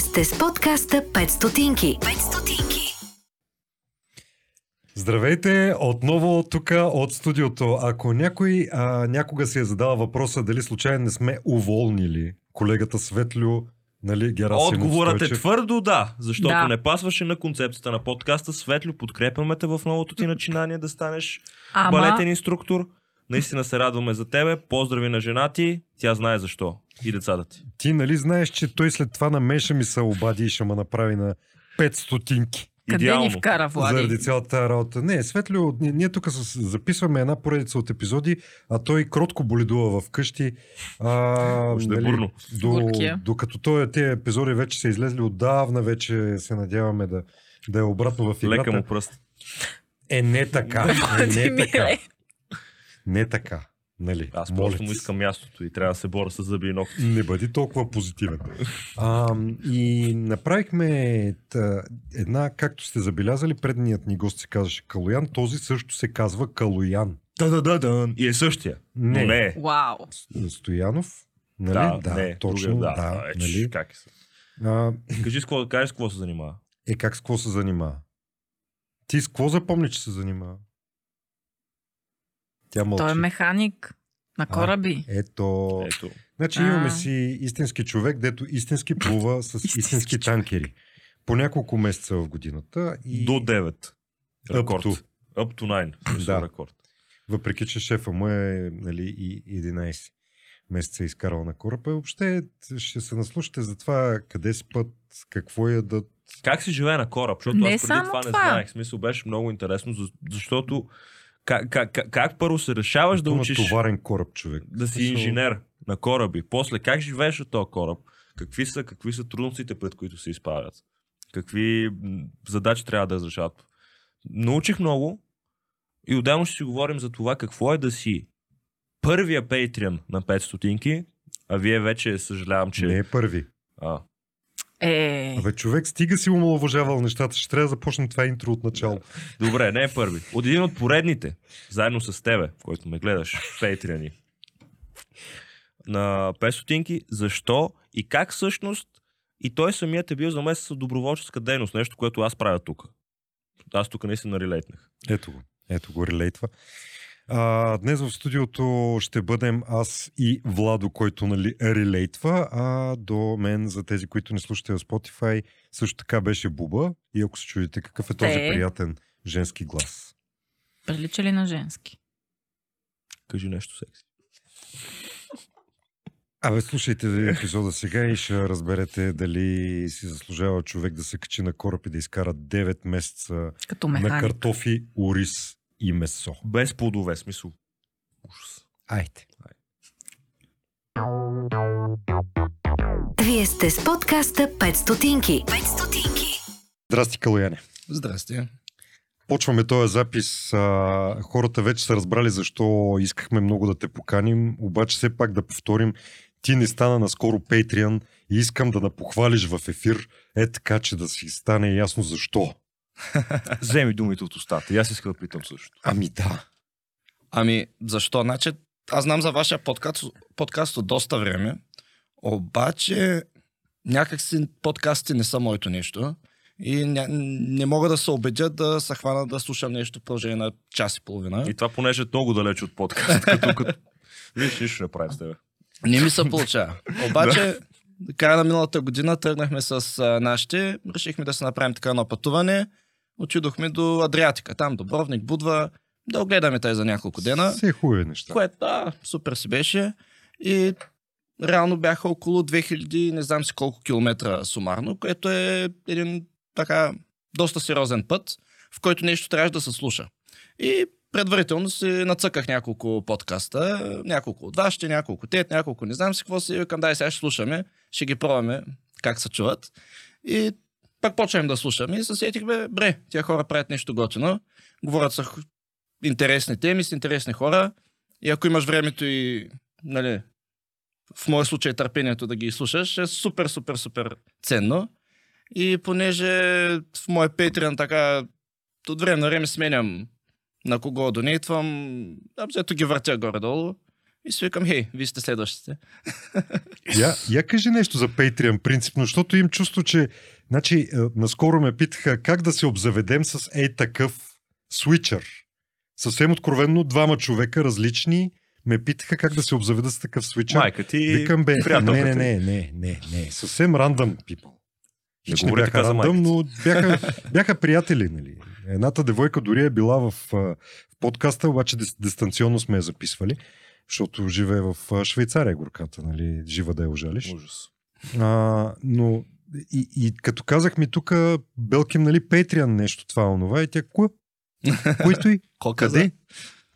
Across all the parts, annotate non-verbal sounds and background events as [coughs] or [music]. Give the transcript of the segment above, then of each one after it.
Вие сте с подкаста 5 стотинки. 5 стотинки. Здравейте, отново тук от студиото. Ако някой а, някога си е задава въпроса дали случайно не сме уволнили колегата Светлю, нали, Герасимов Отговорът е Стойчев, твърдо да, защото Да. не пасваше на концепцията на подкаста. Светло, подкрепяме те в новото ти начинание да станеш Ама, балетен инструктор. Наистина се радваме за тебе. Поздрави на жена ти. Тя знае защо. И децата ти. Ти нали знаеш, че той след това на ще ми се обади и ще ме направи на 5 стотинки. къде Идеално. ни вкара, Влади? Заради цялата работа. Не, Светлю, ние, ние тук записваме една поредица от епизоди, а той кротко боледува вкъщи. А, Още е бурно. до, докато той, тези епизоди вече са излезли отдавна, вече се надяваме да, да е обратно в играта. Лека му пръст. Е, не така. Е, не така. Не така. Нали? Аз Моля просто му искам мястото и трябва да се боря с зъби и ногти. Не бъди толкова позитивен. А, и направихме та, една, както сте забелязали, предният ни гост се казваше Калоян, този също се казва Калоян. Да, да, да, да. И е същия. Не, Но не е. Вау. Стоянов. Нали? Да, не, точно. другия, да, да. Е, нали? Как е? се? А, Кажи с какво, кажи с какво се занимава. е, как с какво се занимава? Ти с какво запомни, че се занимава? Тя мълчи. Той е механик на А, кораби. Ето. Ето. Значи А. имаме си истински човек, дето истински плува с Истински истински човек. танкери. По няколко месеца в годината. И... До 9. Рекорд. to. Up to 9. в смисъл Да. Рекорд. Въпреки, че шефа му е нали, и 11 месеца е изкарал на кораба. Въобще ще се наслушате за това къде спът, какво ядат. Как си живее на кораб? Защото Не аз преди само това, не това. знаех. В смисъл беше много интересно, за- защото как, как, как, как първо се решаваш да Има учиш товарен кораб, човек. да си инженер на кораби. После как живееш на този кораб? Какви са, какви са трудностите, пред които се изправят? Какви задачи трябва да разрешават? Научих много и отделно ще си говорим за това какво е да си първия Patreon на 5 стотинки, а вие вече съжалявам, че... Не е първи. А, Е, Абе, човек, стига си умалуважавал нещата. Ще трябва да започнем това интро от начало. Добре, не е първи. От един от поредните, заедно с тебе, който ме гледаш в Patreon на 5 стотинки, защо и как всъщност и той самият е бил за месец с доброволческа дейност, нещо, което аз правя тук. Аз тук наистина релейтнах. Ето го. Ето го, релейтва. А, днес в студиото ще бъдем аз и Владо, който нали, релейтва, а до мен, за тези, които не слушате в Spotify, също така беше Буба. И ако се чудите какъв е този приятен женски глас. прилича ли на женски? Кажи нещо секси. Абе, слушайте епизода сега и ще разберете дали си заслужава човек да се качи на кораб и да изкара 9 месеца Като на картофи, ориз и месо. Без плодове, смисъл. Ужас. Айде. Вие сте с подкаста 5 стотинки. 5 стотинки. Здрасти, Калояне. Здрасти. Почваме този запис. А, хората вече са разбрали защо искахме много да те поканим, обаче все пак да повторим, ти не стана наскоро Patreon и искам да напохвалиш в ефир, е така, че да си стане ясно защо. [laughs] Вземи думите от устата. И аз искам да питам също. Ами да. Ами, защо? Значи, аз знам за вашия подкаст, подкаст от доста време, обаче някак си подкастите не са моето нещо и ня, не мога да се убедя да се хвана да слушам нещо в продължение на час и половина. И това понеже е много далеч от подкаст, като, като... Виж, нищо не правим с тебе. Не ми се получава. Обаче, края на миналата година тръгнахме с а, нашите, решихме да се направим така едно пътуване. Отидохме до Адриатика, там Добровник, Будва, да огледаме тази за няколко дена. Все хубави неща. Което, да, супер си беше. И реално бяха около 2000, не знам си колко километра сумарно, което е един така доста сериозен път, в който нещо трябваше да се слуша. И предварително си нацъках няколко подкаста, няколко от вашите, няколко тет, няколко не знам си какво си, викам, дай сега ще слушаме, ще ги пробваме как се чуват. И пак почваме да слушаме и се сетих, бе, бре, тия хора правят нещо готино, говорят х- интересни теми с интересни хора и ако имаш времето и, нали, в моя случай търпението да ги слушаш, е супер, супер, супер ценно. И понеже в моя Patreon така от време на време сменям на кого донейтвам, абзето ги въртя горе-долу. И си викам, хей, вие сте следващите. [laughs] Я, я кажи нещо за Patreon принципно, защото им чувство, че значи, е, наскоро ме питаха как да се обзаведем с ей такъв свичър. Съвсем откровенно двама човека различни ме питаха как да се обзаведа с такъв свичър. Майка ти Викам бе, не, не, не, не, не, не, съвсем рандъм. Не Хич не говори бяха рандъм, но бяха, [laughs] бяха приятели. Нали. Едната девойка дори е била в, в подкаста, обаче дис- дистанционно сме я записвали, защото живее в Швейцария горката, нали, жива да я ожалиш. Ужас. А, но и, и като казах ми тук, Белким, нали, Patreon нещо, това, онова, и тя, кое? Който и? [laughs] Къде?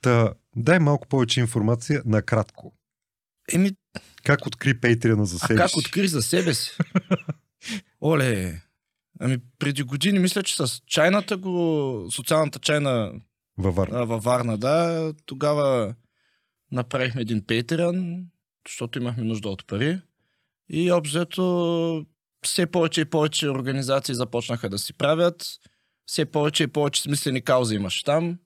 Та, дай малко повече информация, накратко. Еми, Как откри Patreon за себе как си? откри за себе си? [laughs] Оле, ами преди години мисля, че с чайната го, социалната чайна Във Варна. а, във Варна, да, тогава направихме един Patreon, защото имахме нужда от пари. И обзето все повече и повече организации започнаха да си правят. Все повече и повече смислени каузи имаш там.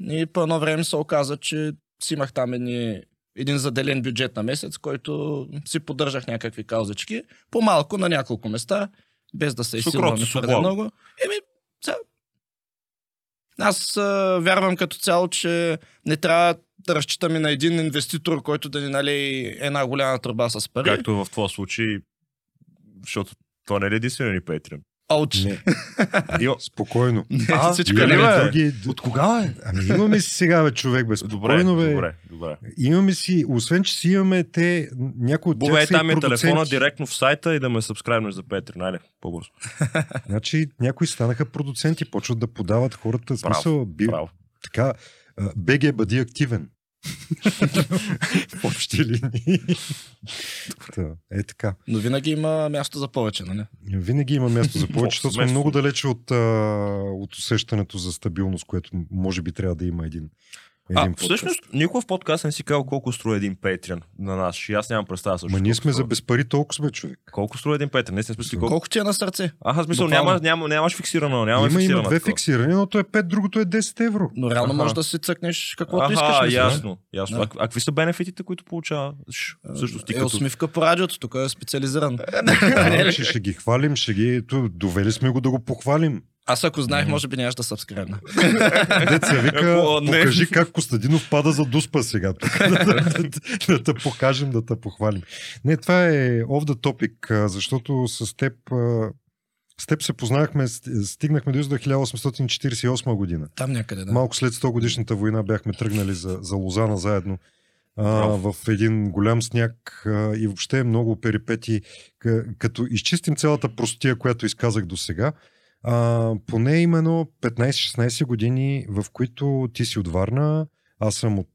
И по едно време се оказа, че си имах там едни, един заделен бюджет на месец, който си поддържах някакви каузички. По-малко на няколко места, без да се изсилваме твърде много. Еми, сега, аз а, вярвам като цяло, че не трябва да разчитаме на един инвеститор, който да ни налее една голяма тръба с пари. Както в твоя случай, защото това не е ли единствено ни Patreon. Ауч. Не, [laughs] Йо, спокойно. А, всичко имаме е бе. други... от кога е? Ами имаме си сега, бе, човек, бе, Добре, спокойно, бе. добре, добре. Имаме си, освен, че си имаме те, някои от Бубе, тях е там е телефона директно в сайта и да ме сабскрайбнеш за Patreon. Айде, по-бързо. [laughs] Значи някои станаха продуценти, почват да подават хората. Смисъл, би, Браво. така, БГ бъди активен. В общи линии. Та, е така. Но винаги има място за повече, нали? Винаги има място за повече, защото сме много далече от, а, от усещането за стабилност, което може би трябва да има един, един А, подкаст. всъщност, никога в подкаст не си казал колко струва един Patreon на нас. И аз нямам представа също. Ма ние сме за без пари толкова сме човек. Колко струва един Patreon? Не сме смисли колко. Колко ти е на сърце? Аз Буквално. няма, няма, нямаш фиксирано. Няма има, има фиксирано две такова. фиксирани, едното е 5, другото е 10 евро. Но реално Аха. можеш да си цъкнеш каквото Аха, искаш. мисля. ясно. ясно. Да. А, а, какви са бенефитите, които получаваш? Също ти Е, като... усмивка по радиото, тук е специализиран. [laughs] А, ще, ще ги хвалим, ще ги... Довели сме го да го похвалим. Аз ако знаех, може би нямаш да сабскребна. [laughs] Деца вика, покажи как Костадинов пада за дуспа сега. [laughs] Да, те покажем, да те похвалим. Не, това е off the topic, а, защото с теб, с теб се познахме, ст- стигнахме до 1848 година. Там някъде, да. Малко след 100 годишната война бяхме тръгнали за, за Лозана заедно а, в един голям сняг а, и въобще много перипети. Като изчистим цялата простия, която изказах до сега, а, поне именно 15-16 години, в които ти си от Варна, аз съм от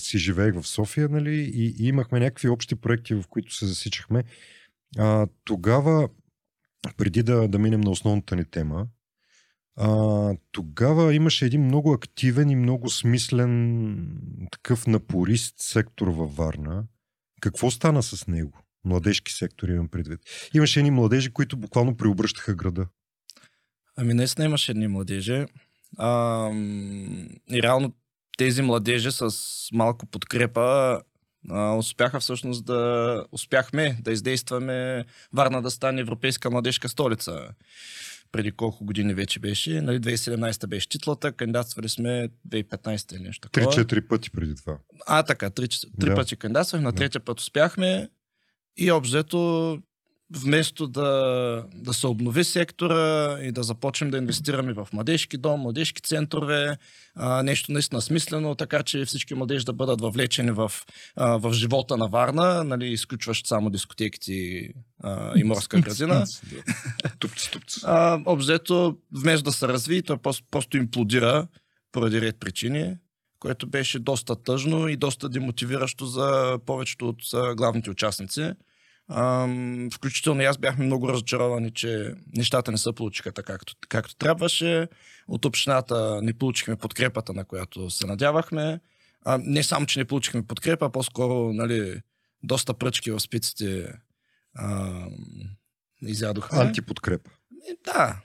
си живеех в София, нали, и, и имахме някакви общи проекти, в които се засичахме. А, тогава, преди да, да минем на основната ни тема, а, тогава имаше един много активен и много смислен такъв напорист сектор във Варна. Какво стана с него? Младежки сектор имам предвид. Имаше едни младежи, които буквално преобръщаха града. Ами наистина имаше едни младежи. А, и реално тези младежи с малко подкрепа а, успяха всъщност да успяхме да издействаме Варна да стане европейска младежка столица. Преди колко години вече беше. Нали, 2017 беше титлата, кандидатствали сме 2015 или нещо такова. 3-4 пъти преди това. А, така, три, три Да. пъти кандидатствах, на Да. третия път успяхме и обзето вместо да, да се обнови сектора и да започнем да инвестираме в младежки дом, младежки центрове, а, нещо наистина смислено, така че всички младежи да бъдат въвлечени в, а, в живота на Варна, нали, изключващ само дискотеките и, а, и морска градина. [laughs] Тупци, тупци. Обзето, вместо да се разви, той просто, просто имплодира поради ред причини, което беше доста тъжно и доста демотивиращо за повечето от главните участници. Ам, включително и аз бяхме много разочаровани, че нещата не се получиха така, както, както трябваше. От общината не получихме подкрепата, на която се надявахме. А, не само, че не получихме подкрепа, а по-скоро нали, доста пръчки в спиците ам, изядохме. Антиподкрепа. И, да,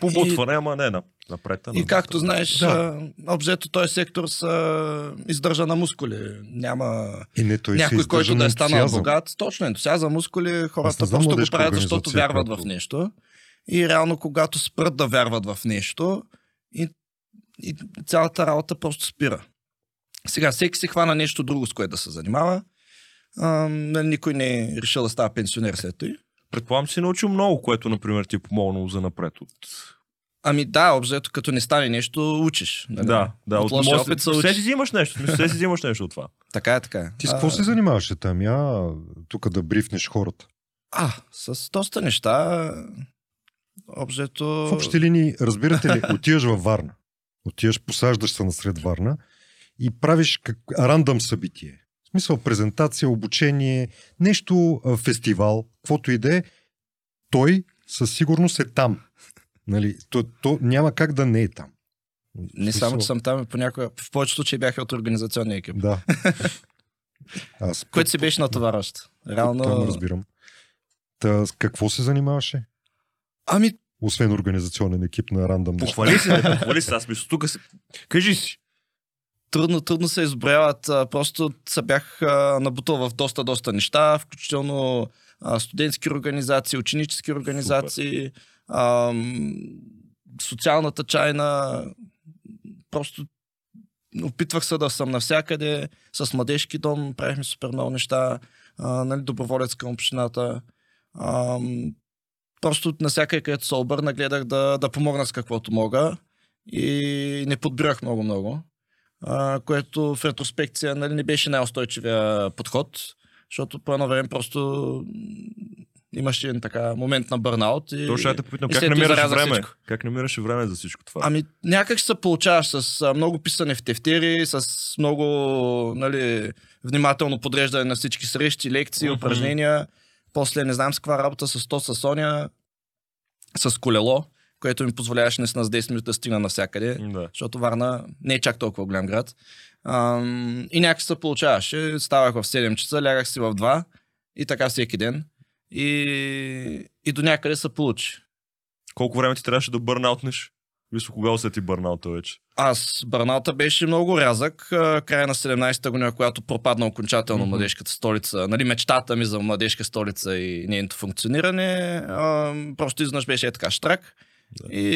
Побутване, ама не на Напред. И както знаеш, Да. обзето този сектор са издържа на мускули. Няма И не, той някой, който да е станал богат. Точно ентусиазъм, мускули, хората просто го правят, защото вярват в нещо. И реално, когато спрат да вярват в нещо, и, и цялата работа просто спира. Сега, всеки се хвана нещо друго, с което да се занимава. А, нали, никой не е решил да става пенсионер след това. Предполагам, си научил много, което, например, ти е помогнало за напред. От... Ами да, обзето, като не стане нещо, учиш. Нали? Да, да. От може- опит се Все учиш. си взимаш нещо. Все си взимаш нещо от това. Така е, така е. Ти с какво се занимаваше там? Я тук да брифнеш хората. А, с доста неща. Обзето... В общи линии, разбирате ли, [laughs] отиваш във Варна. Отиваш, посаждаш се насред Варна и правиш как... рандъм събитие. В смисъл презентация, обучение, нещо, фестивал, каквото и да е, той със сигурност е там. Нали, то, то няма как да не е там. Не само, че съм там, понякога, в повечето случаи бяха от организационния екип. Да. [laughs] Аз Което си беше натоварващ. Реално... Там разбирам. Та, с какво се занимаваше? Ами, Освен организационен екип на рандъм. Похвали се, не [laughs] похвали се. Аз мисля, тук се... Кажи си. трудно, трудно се изброяват. Просто се бях набутал в доста, доста неща, включително студентски организации, ученически организации, ам, социалната чайна. Просто опитвах се да съм навсякъде. С младежки дом правихме супер много неща. А, нали, доброволец към общината. Ам, просто насякъде, където се обърна, гледах да, да помогна с каквото мога. И не подбирах много-много а, което в ретроспекция нали, не беше най-устойчивия подход, защото по едно време просто м, имаше един така момент на бърнаут. И, Точно те попитам, как това намираш време? всичко. Как намираш време за всичко това? Ами някак ще се получаваш с а, много писане в тефтери, с много нали, внимателно подреждане на всички срещи, лекции, Мгм. упражнения. После не знам с каква работа с то с Соня, с колело, което ми позволяваше наистина с 10 минути да стигна навсякъде. Да. защото Варна не е чак толкова голям град. Ам, и някак се получаваше. Ставах в 7 часа, лягах си в 2 и така всеки ден. И, и до някъде се получи. Колко време ти трябваше да бърнаутнеш? Мисля, кога усети бърнаута вече? Аз бърната беше много рязък. Края на 17-та година, когато пропадна окончателно Мгм. младежката столица, нали, мечтата ми за младежка столица и нейното функциониране, а, просто изнъж беше е така штрак. Да. И,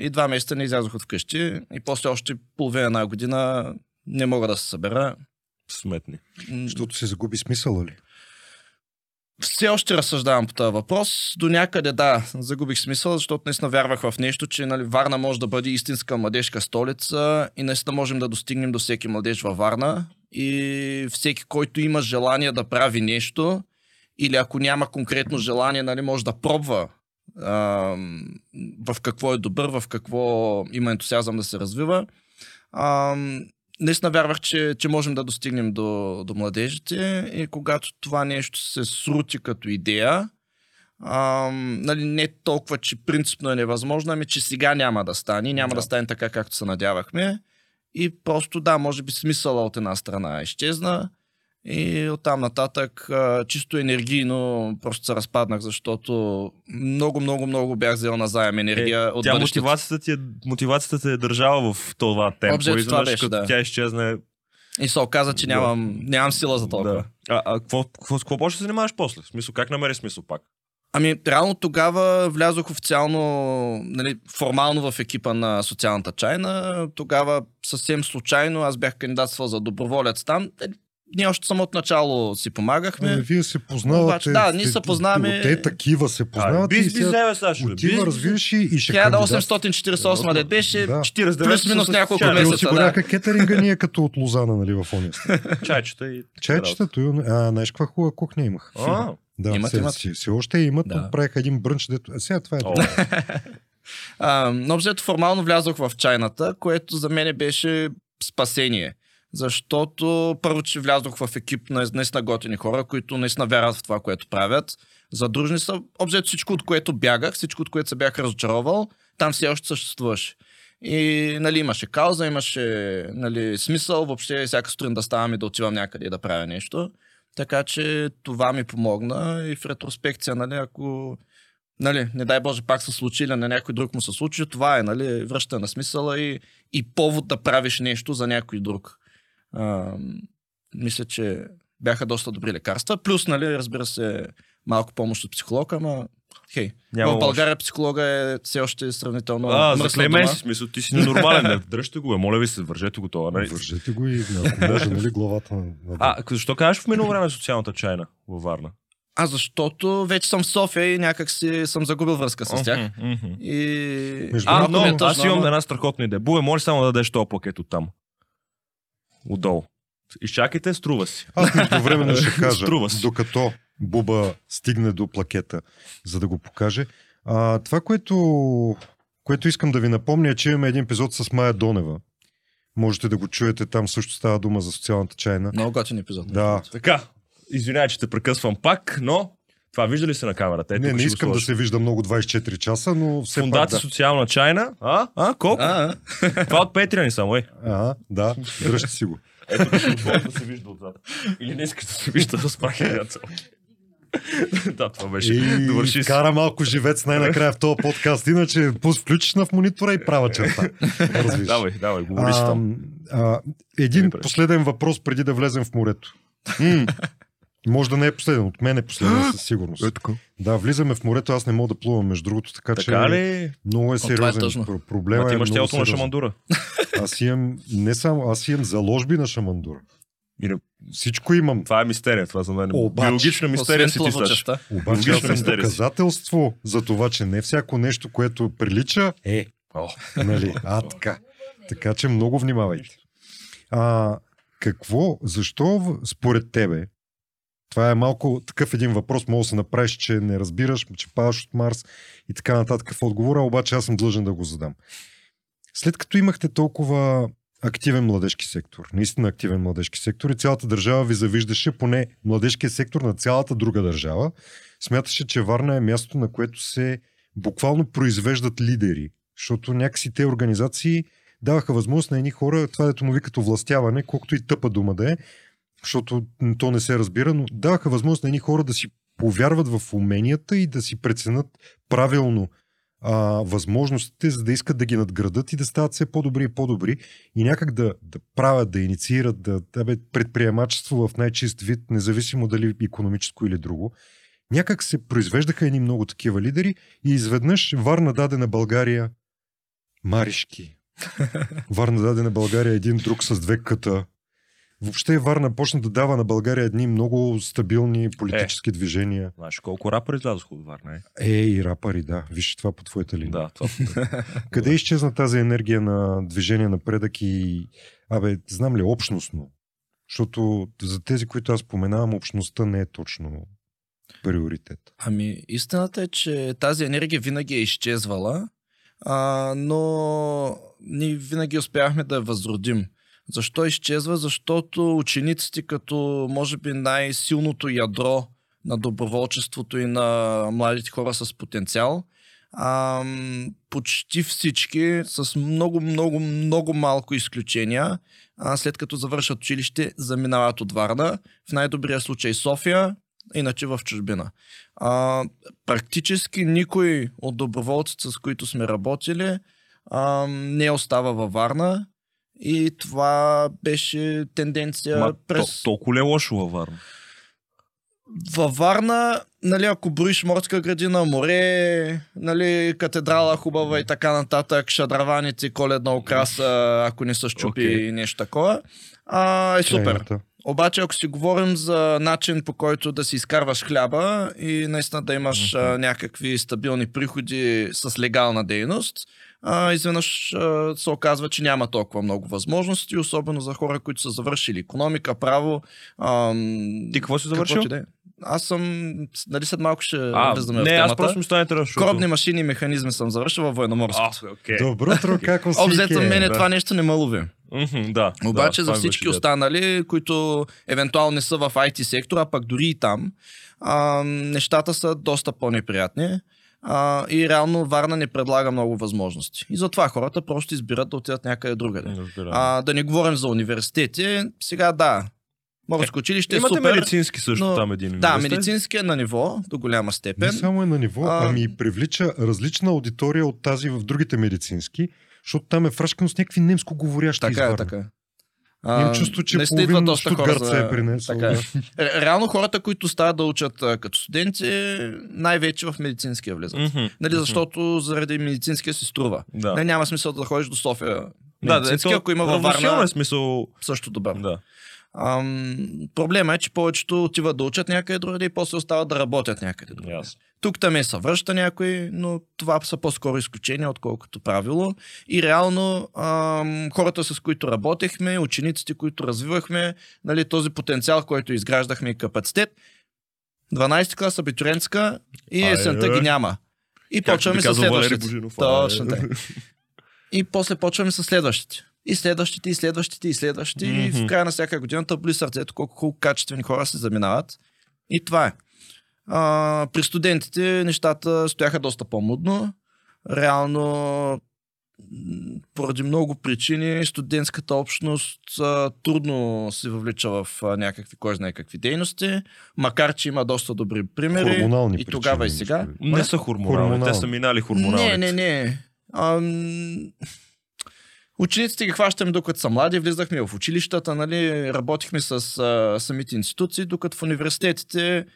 и два месеца не излязох от вкъщи. И после още половина една година не мога да се събера. Сметни. Защото се загуби смисъла ли? Все още разсъждавам по този въпрос. До някъде да, загубих смисъл, защото наистина вярвах в нещо, че нали, Варна може да бъде истинска младежка столица и наистина можем да достигнем до всеки младеж във Варна. И всеки, който има желание да прави нещо, или ако няма конкретно желание, нали, може да пробва а, в какво е добър, в какво има ентусиазъм да се развива. А, наистина вярвах, че, че можем да достигнем до, до младежите и когато това нещо се срути като идея, а, нали, не толкова, че принципно е невъзможно, ами че сега няма да стане, няма да, Да. да стане така, както се надявахме. И просто да, може би смисъла от една страна изчезна и оттам нататък а, чисто енергийно просто се разпаднах, защото много, много, много бях взел на заем енергия от Тя бъдещето. мотивацията ти, е, мотивацията те е държала в това темпо. Обзето и това беше, като да. тя изчезне. И се оказа, че Да. нямам, нямам сила за толкова. Да. А, а какво, какво, какво почва да се занимаваш после? В смисъл, как намери смисъл пак? Ами, реално тогава влязох официално, нали, формално в екипа на социалната чайна. Тогава съвсем случайно аз бях кандидатствал за доброволец там. Ние още само от начало си помагахме. Ами, вие се познавате. Обаче, да, ние те- се познаваме- Те такива се познават. бис, и бис, сега бе, Сашо. Отива, бис, разбираш и, и ще 1848 дет беше. Да. 49 Плюс-минус с- няколко чай, месеца. Осигуряха кетеринга ние като от Лозана, нали, в Ония. [laughs] Чайчета и... Чайчетата, а, знаеш каква хубава кухня имах. А, Да, Имат, все, имат. Си, все още имат, Да. да. правиха един брънч, дето... А, сега това е... [laughs] но обзето формално влязох в чайната, което за мен беше спасение. Защото първо, че влязох в екип на наистина готини хора, които наистина вярват в това, което правят. Задружни са. Обзето всичко, от което бягах, всичко, от което се бях разочаровал, там все още съществуваше. И нали, имаше кауза, имаше нали, смисъл въобще всяка сутрин да ставам и да отивам някъде и да правя нещо. Така че това ми помогна и в ретроспекция, нали, ако нали, не дай Боже, пак се случи или на някой друг му се случи, това е, нали, връща на смисъла и, и повод да правиш нещо за някой друг. А, мисля, че бяха доста добри лекарства. Плюс, нали, разбира се, малко помощ от психолог, ама хей, Няма в България психолога е все още сравнително А, за мръсна Клемен дума. си смисъл, ти си ненормален. Не, дръжте го, бе, моля ви се, вържете го това. Нали? Вържете го и ако може, нали, главата на... А, защо кажеш в минало време социалната чайна във Варна? А защото вече съм в София и някак си съм загубил връзка с тях. Мгм, мгм. И... Между А, но е аз имам една страхотна идея. Бубе, може само да дадеш този пакет от там. Отдолу. Изчакайте, струва си. Аз междувременно ще [laughs] кажа, Струва се. докато Буба стигне до плакета, за да го покаже. А, това, което, което искам да ви напомня, е, че имаме един епизод с Майя Донева. Можете да го чуете, там също става дума за социалната чайна. Много готин епизод. Да, Така, извинявай, че те прекъсвам пак, но това вижда ли се на камерата? Ето, не, не искам да се вижда много 24 часа, но все Фундация пак да. социална чайна. А? А? Колко? А, Това от Patreon само, е. А, да, дръжте си го. Ето, да се вижда отзад. Или не искаш да се вижда, да спрах да, това беше. И Довърши кара малко живец най-накрая в този подкаст. Иначе пус- включиш на в монитора и права черта. Развиш. Давай, давай, говори А, там. а, един последен въпрос преди да влезем в морето. М, Може да не е последен, от мен е последен със сигурност. така. Да, влизаме в морето, аз не мога да плувам между другото, така, Така че ли? много е е сериозен тъжно. про- проблема. Ма ти е имаш много тялото на шамандура. [laughs] Аз имам, не само, аз имам заложби на шамандура. И не- Всичко имам. Това е мистерия, това за мен. е Обаче, Биологична мистерия си ти плавучестта. Обаче аз съм доказателство за това, че не всяко нещо, което прилича, е. О. Нали? А, така. Така че много внимавайте. А, какво, защо според тебе, това е малко такъв един въпрос, може да се направиш, че не разбираш, че падаш от Марс и така нататък в отговора, обаче аз съм длъжен да го задам. След като имахте толкова активен младежки сектор, наистина активен младежки сектор и цялата държава ви завиждаше поне младежкия сектор на цялата друга държава, смяташе, че Варна е място, на което се буквално произвеждат лидери, защото някакси те организации даваха възможност на едни хора, това дето му викат овластяване, колкото и тъпа дума да е, защото то не се разбира, но даваха възможност на едни хора да си повярват в уменията и да си преценят правилно а, възможностите, за да искат да ги надградат и да стават все по-добри и по-добри и някак да, да правят, да инициират, да, да бе, предприемачество в най-чист вид, независимо дали економическо или друго. Някак се произвеждаха едни много такива лидери и изведнъж Варна даде на България Маришки. [laughs] Варна даде на България един друг с две къта. Въобще Варна почна да дава на България едни много стабилни политически движения. Знаеш колко рапъри излязоха от Варна, е? Е, и рапъри, да. Виж това по твоята линия. Да, това. [laughs] Къде изчезна тази енергия на движение напредък и, абе, знам ли, общностно? Защото за тези, които аз споменавам, общността не е точно приоритет. Ами, истината е, че тази енергия винаги е изчезвала, а, но ние винаги успяхме да я възродим. Защо изчезва? Защото учениците, като може би най-силното ядро на доброволчеството и на младите хора с потенциал, а, почти всички, с много, много, много малко изключения, а, след като завършат училище, заминават от Варна. В най-добрия случай София, иначе в чужбина. А, практически никой от доброволците, с които сме работили, а, не остава във Варна. И това беше тенденция Ма, през... то, толкова ли е лошо във Варна? Във Варна, нали, ако броиш морска градина, море, нали, катедрала хубава и така нататък, шадраваните, коледна украса, ако не са щупи и нещо такова, а, е супер. Крайната. Обаче, ако си говорим за начин по който да си изкарваш хляба и наистина да имаш а, някакви стабилни приходи с легална дейност, а, изведнъж а, се оказва, че няма толкова много възможности, особено за хора, които са завършили економика, право. А, Ти какво си завършил? да е. Аз съм, нали след малко ще А, влизаме не, в аз темата. просто ми стане защото- Корабни машини и механизми съм завършил във военноморското. Добро утро, [laughs] как си? Обзето мене това нещо не ме лови. Мгм, да. Обаче да, за всички останали, които евентуално не са в IT сектора, а пък дори и там, а, нещата са доста по-неприятни. А, и реално Варна не предлага много възможности. И затова хората просто избират да отидат някъде другаде. Разбирам. А, да не говорим за университети. Сега да, Морско училище е Имате супер. медицински също но- там един Да, медицински е на ниво, до голяма Не степен. само е на ниво, А- ами привлича различна аудитория от тази в другите медицински, защото там е фрашкано с някакви немско говорящи Така е, така е. Имам чувство, че наистина идват половин доста хора се е принесъл. Така е. Реално хората, които стават да учат а, като студенти, най-вече в медицинския влизат. Мгм. Нали, защото заради медицинския си струва. Да. Не, няма смисъл да ходиш до София. Да, да, ето, ако има във Варна, е смисъл. също добър. Да. Ам, проблема е, че повечето отиват да учат някъде другаде и после остават да работят някъде другаде. Ясно. Тук там е съвръща някой, но това са по-скоро изключения, отколкото правило. И реално ам, хората, с които работехме, учениците, които развивахме, нали, този потенциал, който изграждахме и капацитет, 12 клас абитуренска и Ай, есента е. ги няма. И Както почваме с следващите. Точно а, така. И после почваме с следващите. И следващите, и следващите, и следващите. И Мгм. в края на всяка година тъбли сърцето колко хубаво качествени хора се заминават. И това е. А, при студентите нещата стояха доста по-мудно. Реално, поради много причини, студентската общност а, трудно се въвлича в а, някакви, кой знае какви дейности, макар че има доста добри примери. Хормонални и тогава и причини, сега. имаш Не са хормонални. Хормонални. Те са минали хормонални. Не, не, не. Ам... Учениците ги хващаме докато са млади, влизахме в училищата, нали, работихме с а, самите институции, докато в университетите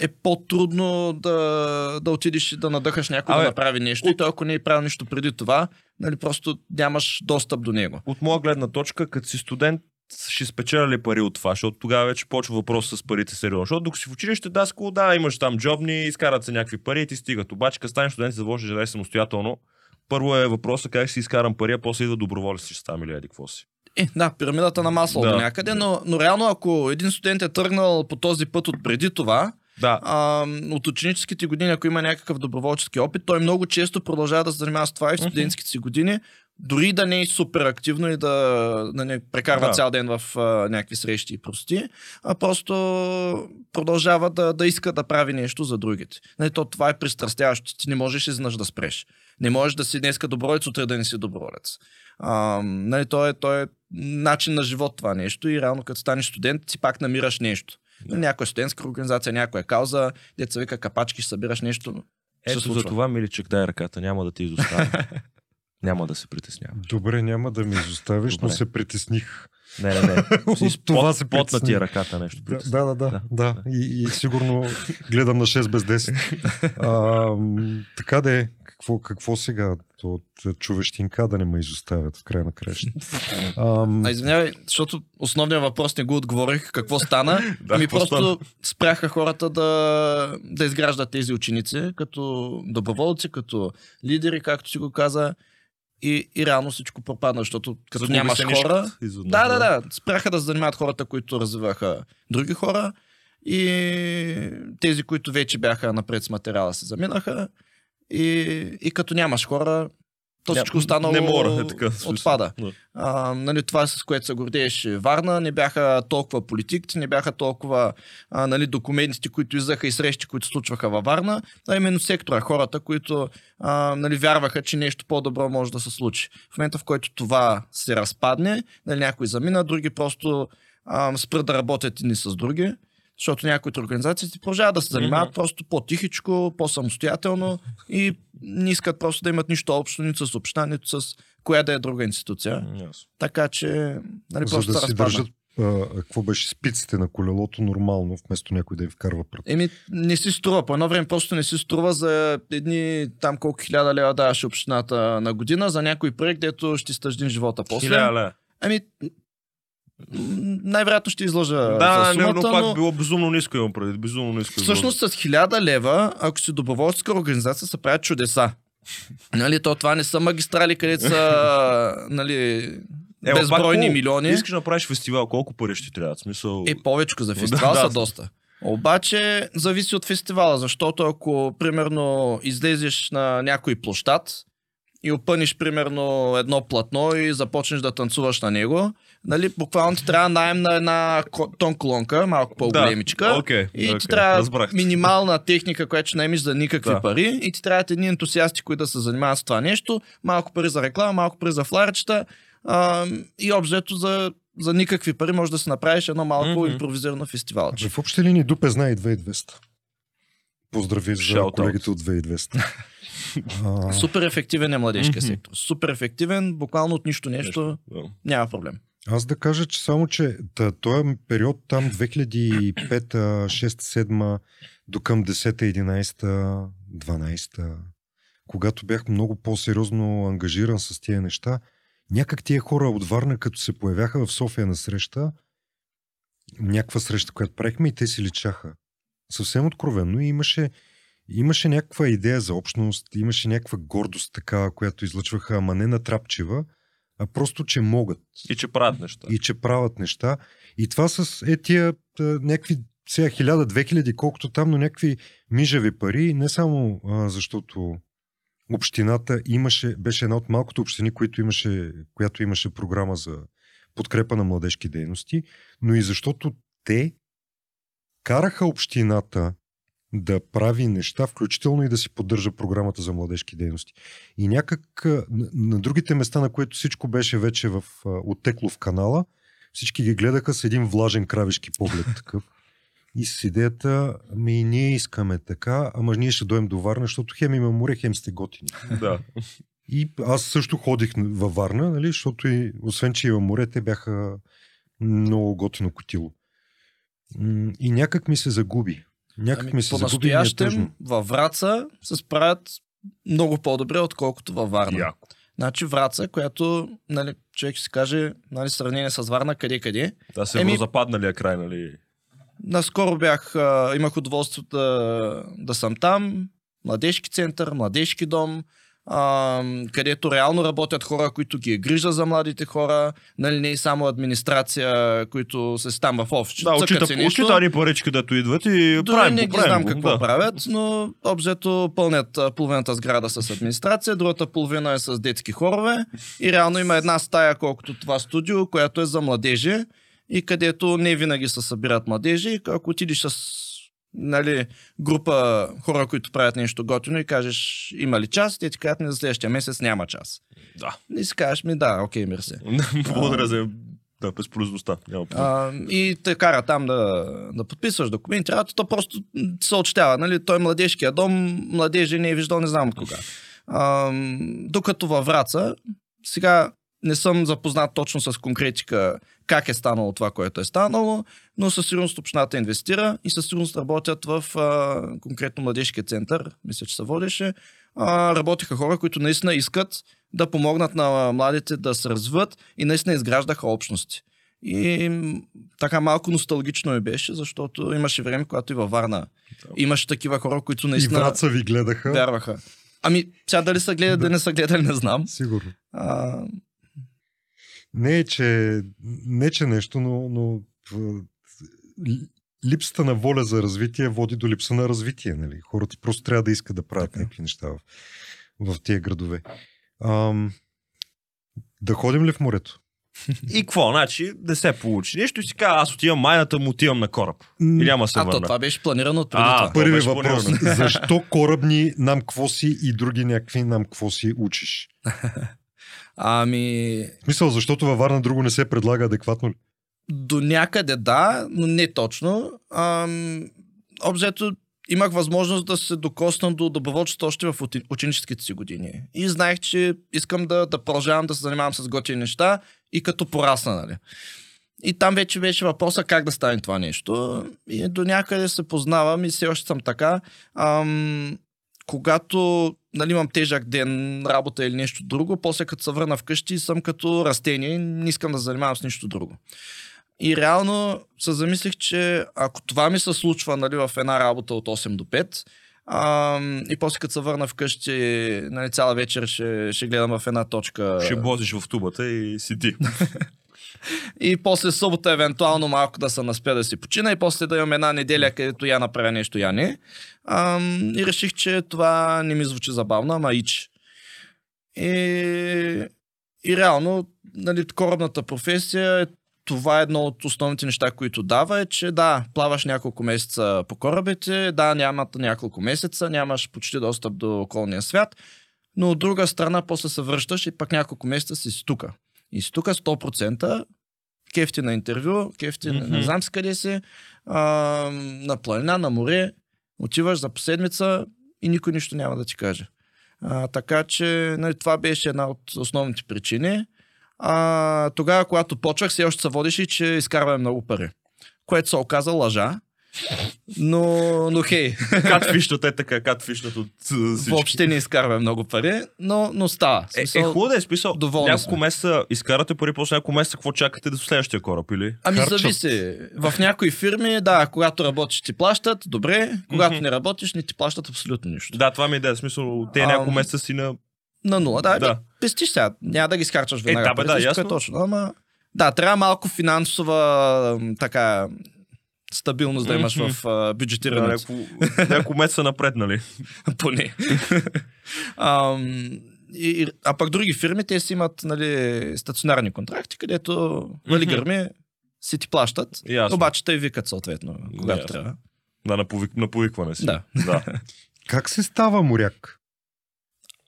е по-трудно да, да отидеш и да надъхаш някой Абе, да направи нещо. И той ако не е правил нищо преди това, нали, просто нямаш достъп до него. От моя гледна точка, като си студент, ще спечеля ли пари от това, защото тогава вече почва въпрос с парите сериозно. Защото докато си в училище, да, скул, да, имаш там джобни, изкарат се някакви пари и ти стигат. Обаче, като станеш студент и започнеш да живееш самостоятелно, първо е въпросът как си изкарам пари, а после идва доброволец ще ставам или еди какво си. Е, да, пирамидата на масло Да. до някъде, но, но реално ако един студент е тръгнал по този път от преди това, Да, а, от ученическите години, ако има някакъв доброволчески опит, той много често продължава да се занимава с това и в студентските си години, дори да не е супер активно и да, да не прекарва Да. цял ден в а, някакви срещи и прости, а просто продължава да, да иска да прави нещо за другите. Нали, то, това е пристрастяващо. Ти не можеш изнъж да спреш. Не можеш да си днеска доброволец, утре да не си доброволец. А, нали, то, е, то е начин на живот това нещо и реално като станеш студент, си пак намираш нещо. Да. Някоя студентска организация, някоя кауза, деца вика капачки, събираш нещо. ето за това, миличък, дай ръката, няма да ти [laughs] изоставя. Няма да се притеснявам. Добре, няма да ми изоставиш, но се притесних. Не, не, не. [laughs] Си От това се потна ти е ръката нещо. Да, притесни. да, да, да, Да, да. И, и сигурно гледам на 6 без 10. [laughs] А, така да е. Какво, какво сега? От човещинка да не ме изоставят в края на краща. Ам, А, извинявай, защото основният въпрос не го отговорих. Какво стана? [laughs] Да, ами какво просто спряха хората да, да изграждат тези ученици като доброволци, като лидери, както си го каза. И, и реално всичко пропадна, защото като Загуби нямаш хора... Да, да, да. Спряха да се занимават хората, които развиваха други хора. И тези, които вече бяха напред с материала, се заминаха. И, и като нямаш хора, то всичко останало Не мора, е така. отпада. Да. А, нали, това с което се гордееше Варна, не бяха толкова политиките, не бяха толкова а, нали, документите, които излизаха и срещи, които случваха във Варна, а именно сектора, хората, които а, нали, вярваха, че нещо по-добро може да се случи. В момента, в който това се разпадне, нали, някои замина, други просто а, спрат да работят едни с други, защото някои от организациите продължават да се занимават Мгм. просто по-тихичко, по-самостоятелно и не искат просто да имат нищо общо нито с община, нито с коя да е друга институция. Ясно. Така че, нали, за просто да се си разпадна. държат а, какво беше спиците на колелото нормално, вместо някой да им вкарва прът. Еми, не си струва. По едно време просто не си струва за едни там колко хиляда лева даваше общината на година за някой проект, дето ще стъждин живота после. Хиляда лева. Ами, най-вероятно ще излъжа Да, за не, сумата, но пак но... било безумно ниско имам преди. Безумно ниско. Всъщност с 1000 лева, ако си доброволческа организация, се правят чудеса. Нали, то това не са магистрали, където са [laughs] нали, Е, пак безбройни хубаво. милиони. Искаш да направиш фестивал, колко пари ще трябва? Смисъл... Е, повечко за фестивал Да, са да. доста. Обаче зависи от фестивала, защото ако примерно излезеш на някой площад и опъниш примерно едно платно и започнеш да танцуваш на него, нали, буквално ти трябва найем на една тон колонка, малко по-големичка. Да, окей, И окей, ти трябва разбрах. минимална техника, която ще наймеш за никакви Да. пари и ти трябват едни ентусиасти, които да се занимават с това нещо, малко пари за реклама, малко пари за фларчета а, и обзето за за никакви пари можеш да си направиш едно малко Мгм. импровизирано фестивалче. В общи линии Дупе знае и 2200. Поздрави за Shout out. колегите от 2200. [laughs] А, Супер ефективен е младежкия Мгм. сектор. Супер ефективен, буквално от нищо нещо, Да. няма проблем. Аз да кажа, че само, че та, този период там 2005, 6, 7 до към 10, 11, 12, когато бях много по-сериозно ангажиран с тия неща, някак тия хора от Варна, като се появяха в София на среща, някаква среща, която правихме и те си личаха. Съвсем откровенно и имаше, имаше някаква идея за общност, имаше някаква гордост такава, която излъчваха, ама не натрапчива, а просто, че могат И че правят неща. и че правят неща. И това с е тия а, някакви сега 1000-2000, колкото там, но някакви мижави пари, не само а, защото общината имаше, беше една от малкото общини, които имаше, която имаше програма за подкрепа на младежки дейности, но и защото те караха общината да прави неща, включително и да си поддържа програмата за младежки дейности. И някак на, другите места, на които всичко беше вече в, оттекло в канала, всички ги гледаха с един влажен кравишки поглед такъв. И с идеята, ми и ние искаме така, ама ние ще дойдем до Варна, защото хем има море, хем сте готини. Да. И аз също ходих във Варна, нали, защото и, освен, че има море, те бяха много готино котило. И някак ми се загуби. Някак ми се загуби. е във Враца се справят много по-добре, отколкото във Варна. Яко. Значи Враца, която нали, човек ще си каже, нали, сравнение с Варна, къде-къде. Да, се Еми- западналия край, нали? Наскоро бях, а, имах удоволствието да, да съм там, младежки център, младежки дом, а, където реално работят хора, които ги е грижа за младите хора, нали, не и само администрация, които си там в офис. Да, очита, нещо. очита ни парички, където идват и Дори правим не ги правим знам какво да. правят, но обзето пълнят половината сграда с администрация, другата половина е с детски хорове и реално има една стая, колкото това студио, която е за младежи и където не винаги се събират младежи. Ако отидеш с нали, група хора, които правят нещо готино и кажеш има ли час, те ти кажат ми за следващия месец няма час. Да. И си кажеш ми да, окей, мерси. [laughs] Благодаря за да, безполезността. И те кара там да, да подписваш документи. Работа, то просто се отчитава. Нали? Той е младежкия дом, младежи не е виждал не знам от кога. А, докато във Враца, сега не съм запознат точно с конкретика как е станало това, което е станало, но със сигурност общината инвестира и със сигурност работят в а, конкретно младежкия център, мисля, че се водеше. А, работиха хора, които наистина искат да помогнат на младите да се развиват и наистина изграждаха общности. И така малко носталгично ми беше, защото имаше време, когато и във Варна имаше такива хора, които И наистина враца ви гледаха. вярваха. Ами, сега дали са гледали, да не са гледали, не знам. Сигурно. А, Не е, че, не, че нещо, но, но липсата на воля за развитие води до липса на развитие. Нали? Хората просто трябва да искат да правят Така. някакви неща в, в тия градове. Ам, да ходим ли в морето? И какво? Значи, не се получи нещо и си казва, аз отивам майната му, отивам на кораб. Няма се а то върна. това беше планирано от преди А, това. Първи беше въпрос. планирано. Защо корабни нам кво си и други някакви нам кво си учиш? [laughs] Ами, В смисъл, защото във Варна друго не се предлага адекватно ли? до някъде да, но не точно. Ам, обзето имах възможност да се докосна до доброволчеството още в ученическите си години. И знаех, че искам да, да продължавам да се занимавам с готини неща и като порасна, нали. И там вече беше въпроса как да стане това нещо. И до някъде се познавам и все още съм така. Ам, когато нали, имам тежък ден, работа или нещо друго, после като се върна вкъщи съм като растение не искам да занимавам с нищо друго. И реално се замислих, че ако това ми се случва нали, в една работа от 8 до 5, ам, и после като се върна вкъщи, нали, цяла вечер ще, ще гледам в една точка. Ще бозиш в тубата и си ти. [laughs] И после събота евентуално малко да се наспя да си почина и после да имам една неделя, където я направя нещо, я не. Ам, и реших, че това не ми звучи забавно, ама ич. И, и реално, нали, корабната професия е това е едно от основните неща, които дава, е, че да, плаваш няколко месеца по корабите, да, нямат няколко месеца, нямаш почти достъп до околния свят, но от друга страна после се връщаш и пак няколко месеца си стука. И си тук 100% кефти на интервю, кефти mm-hmm. Не знам си къде си, а, на планина, на море, отиваш за по седмица и никой нищо няма да ти каже. А, така че нали, това беше една от основните причини. А, тогава, когато почвах, все още се водеше, че изкарваме много пари. Което се оказа лъжа. Но, но хей, Катфишната е така, катфишната от а, всички. въобще не изкарваме много пари, но, но става. Е, е, Смисъл, хубаво да е смисъл. доволни Няколко месеца изкарате пари, после няколко месеца какво чакате до следващия кораб, или? Ами харчат. зависи. В някои фирми, да, когато работиш ти плащат, добре, когато Мгм. не работиш, не ти плащат абсолютно нищо. Да, това ми е. В смисъл, те Ам, няколко месеца си на... На нула, да. Да. да. Пестиш сега, няма да ги скарчаш веднага. да, бе, да, парите, ясно. е точно. Ама, да, трябва малко финансова така стабилност да имаш в а, Да, бюджетирането. няколко, няколко месеца напреднали. [laughs] Поне. [laughs] Ам, и, а пък други фирми, те си имат нали, стационарни контракти, където Мгм. гърми си ти плащат, Ясно. обаче те викат съответно, когато Ясно. трябва. Да, на, повик, на повикване си. Да. да. [laughs] Как се става моряк?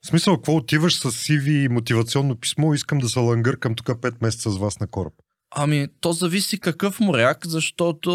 В смисъл, какво отиваш с CV и мотивационно писмо, искам да се лангъркам тук 5 месеца с вас на кораб. Ами, то зависи какъв моряк, защото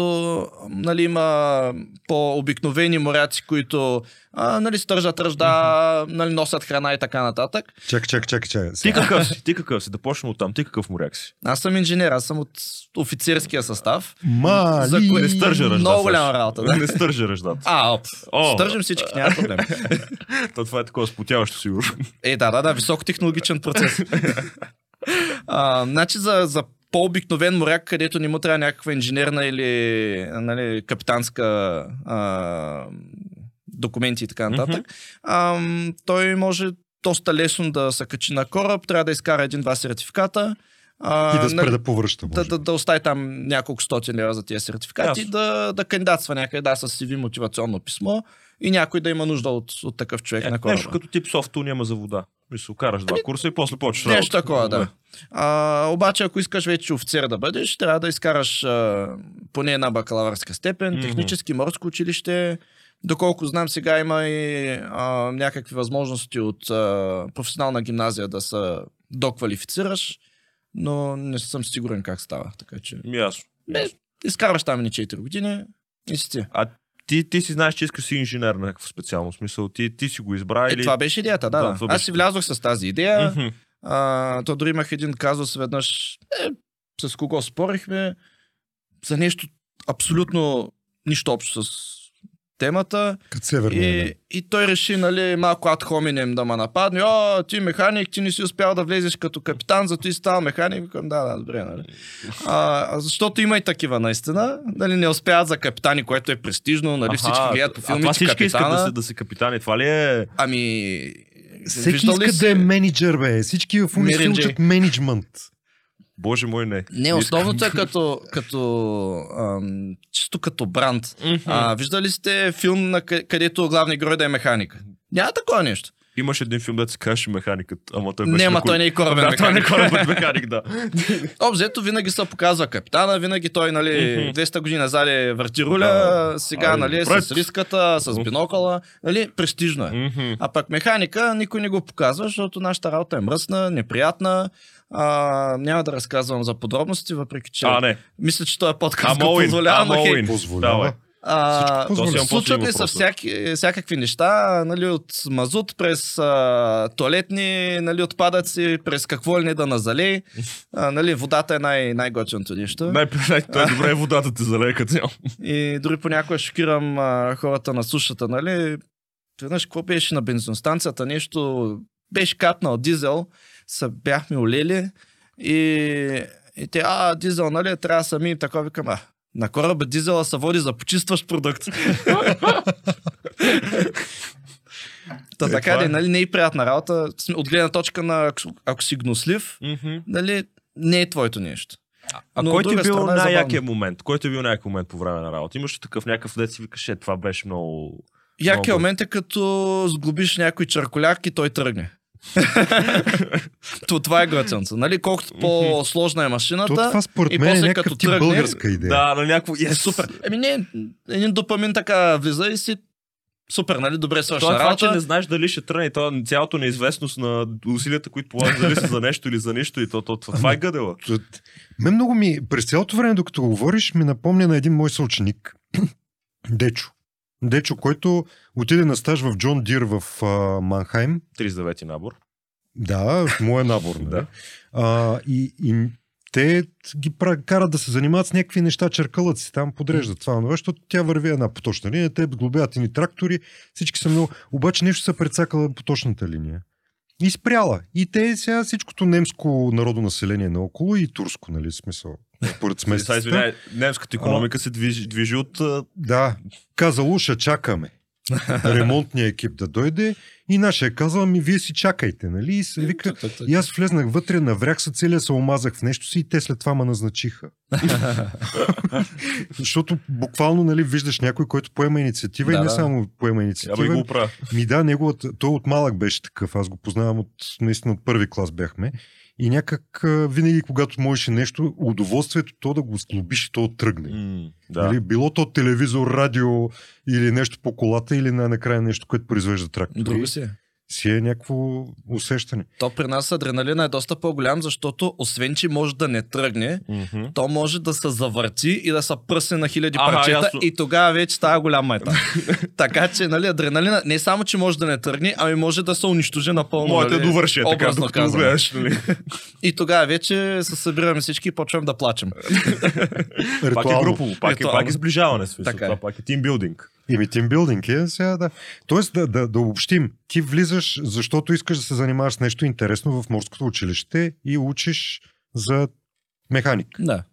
нали, има по-обикновени моряци, които а, нали, стържат ръжда, нали, носят храна и така нататък. Чак, чак, чак, чак. Ти какъв си? Ти [laughs] какъв си? Да почнем от там. Ти какъв моряк си? Аз съм инженер, аз съм от офицерския състав. Мали! За кое Не стържа ръжда. Много голяма работа, да. Не стържа ръждата. А, оп. О. Стържим всички, няма проблем. [laughs] То това е такова спотяващо сигурно. Е, да, да, да, високотехнологичен процес. [laughs] а, значи за, за по-обикновен моряк, където не му трябва някаква инженерна или нали, капитанска а, документи и така нататък, а, той може доста лесно да се качи на кораб, трябва да изкара един-два сертификата. А, И да спре нали, да повръща. да, да, да остави там няколко стотин лева за тези сертификати Ясно. да, да кандидатства някъде, да, с CV мотивационно писмо и някой да има нужда от, от такъв човек на кораба. Нещо като тип софту няма за вода. Мисля, караш два курса и после почваш Нещо такова, да. А, обаче, ако искаш вече офицер да бъдеш, трябва да изкараш а, поне една бакалавърска степен, технически морско училище. Доколко знам, сега има и а, някакви възможности от а, професионална гимназия да се доквалифицираш, но не съм сигурен как става. Така че, Ясно. изкарваш там ни 4 години и си ти. Ти, ти си знаеш, че искаш си инженер на някаква специалност. Смисъл, ти, ти си го избра Е, или... това беше идеята, да. Да, да. това Аз беше- си влязох с тази идея. А, то дори имах един казус веднъж, е, с кого спорихме, за нещо абсолютно нищо общо с темата. Като северния. И, и той реши, нали, малко ад хоминем да ме нападне. О, ти механик, ти не си успял да влезеш като капитан, зато и става механик. Викам, да, да, добре, нали. А, а защото има и такива, наистина. Нали, не успяват за капитани, което е престижно, нали, всички Аха, гледат по а филмите това всички искат да се, да се капитани. Това ли е... Ами, Всеки иска си- да е менеджер, бе. Всички в уни се Менеджер. учат менеджмент. Боже мой, не. Не, основното е [laughs] като, като ам, чисто като бранд. Мгм. А, виждали сте филм, на къ- където главният герой да е механик? Няма такова нещо. Имаше един филм, да се казваше механикът, ама той беше Не, ама на той не е корабен да, той не е механик. корабен [laughs] механик, да. Обзето винаги се показва капитана, винаги той, нали, Мгм. 200 години назад е върти руля, Да. сега, Ай, нали, е пред. с риската, с бинокъла, нали, престижно е. А пък механика никой не го показва, защото нашата работа е мръсна, неприятна. А, няма да разказвам за подробности, въпреки че А, не. мисля, че този подкаст I'm го позволява, хей, in. Позволява. А, случват ли са всяки, всякакви неща, нали, от мазут през а, туалетни нали, отпадъци, през какво ли не да назалей. А, нали, водата е най- най-готиното нещо. Най- най- той е добре е водата те залее като цяло. И дори понякога шокирам а, хората на сушата, нали. Веднъж какво беше на бензиностанцията, нещо беше капнал дизел, се бяхме олели и, и те, а, дизел, нали, трябва сами, така викам, а, на кораба дизела се води за почистващ продукт. [laughs] Та Е, така е. нали, не е приятна работа. От гледна точка на ако, ако си гнослив, нали, не е твоето нещо. А Но кой ти е бил страна е момент? Кой ти е бил най-якият момент по време на работа? Имаш ли такъв някакъв дет си викаш, е, това беше много... Якият Много. момент е като сглобиш някой чарколяк и той тръгне. [laughs] То, това е готинца. Нали? Колкото по-сложна е машината, То това според и мен е някакъв тръгне- българска идея. Да, на някакво... е супер. Еми не, един допамин така влиза и си супер, нали, добре свършена Това, това, че работа. не знаеш дали ще тръгне, то цялото неизвестност на усилията, които полагаш, дали са за нещо или за нищо, и то, то, това, това е гъдела. Т- Мен много ми, през цялото време, докато говориш, ми напомня на един мой съученик, [clears throat] Дечо. Дечо, който отиде на стаж в Джон Дир в а, Манхайм. 39-ти набор. Да, в моя набор. нали? [laughs] Да. а, и, и те ги карат да се занимават с някакви неща, черкалът си там, подреждат това, но защото тя върви една поточна линия, те глобят ни трактори, всички са много... Обаче нещо са прецакала по точната линия. И спряла. И те сега всичкото немско народонаселение наоколо и турско, нали, смисъл. Поред Сега, смесицата. извиняй, немската економика се движи, движи от... Да, казало, ще чакаме. [laughs] Ремонтният екип да дойде и нашия е казал, ми вие си чакайте, нали? И се вика, и аз влезнах вътре, наврях се целия, се омазах в нещо си и те след това ме назначиха. [laughs] Защото буквално нали, виждаш някой, който поема инициатива Да, и не да. само поема инициатива. го оправя. Ми да, неговата, той от малък беше такъв, аз го познавам от, наистина от първи клас бяхме. И някак винаги, когато можеше нещо, удоволствието то да го сглобиш и то тръгне. Да. Да. Нали, било то телевизор, радио или нещо по колата или най-накрая нещо, което произвежда трактори. Друго си. е. Си е някакво усещане. То при нас адреналина е доста по-голям, защото освен, че може да не тръгне, Мгм. то може да се завърти и да се пръсне на хиляди Аха, парчета ясно. и тогава вече става голям мета. [laughs] така че, нали, адреналина не само, че може да не тръгне, ами може да се унищожи напълно. Моята нали, довърши е така, образно докато гледаш. Нали? [laughs] И тогава вече се събираме всички и почваме да плачем. Пак е групово, пак е, пак е сближаване. Смисъл. Така е. Това пак е тимбилдинг. Ими тимбилдинг е сега да. Тоест да, да, да обобщим. Ти влизаш, защото искаш да се занимаваш с нещо интересно в морското училище и учиш за механик. Да.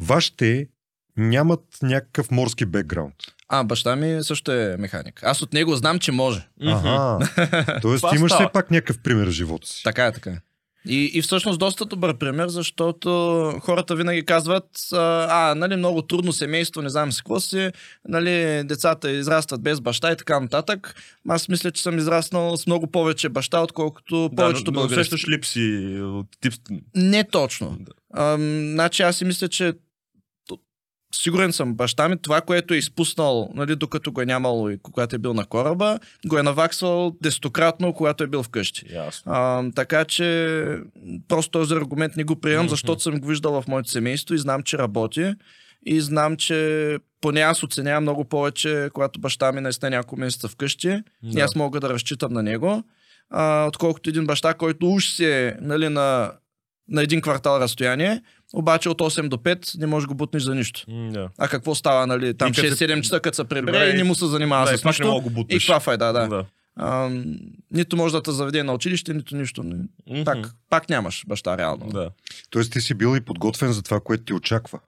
Вашите нямат някакъв морски бекграунд. А, баща ми също е механик. Аз от него знам, че може. Ага. Тоест имаш все пак някакъв пример в живота си. Така е, така е. И, и всъщност доста добър пример, защото хората винаги казват, а, нали, много трудно семейство, не знам си какво си, нали, децата израстват без баща и така нататък. Аз мисля, че съм израснал с много повече баща, отколкото Да, повечето българи. усещаш липси от тип... Не точно. Да. А, значи аз си мисля, че сигурен съм, баща ми това, което е изпуснал, нали, докато го е нямало и когато е бил на кораба, го е наваксвал десетократно, когато е бил вкъщи. Ясно. А, така че просто този аргумент не го приемам, Мгм. защото съм го виждал в моето семейство и знам, че работи. И знам, че поне аз оценявам много повече, когато баща ми наистина няколко месеца вкъщи. И аз мога да разчитам на него. А, отколкото един баща, който уж си е нали, на, на един квартал разстояние, обаче от 8 до 5 не можеш да го бутнеш за нищо. Да. А какво става, нали, там И като 6-7 часа, като се прибере и не му се занимава Да, и с не нищо. мога да го И бутнеш. каква файда, да. да. А, нито може да те заведе на училище, нито нищо. Не. Мгм. Пак, пак нямаш баща, реално. Да. Тоест ти си бил и подготвен за това, което ти очаква.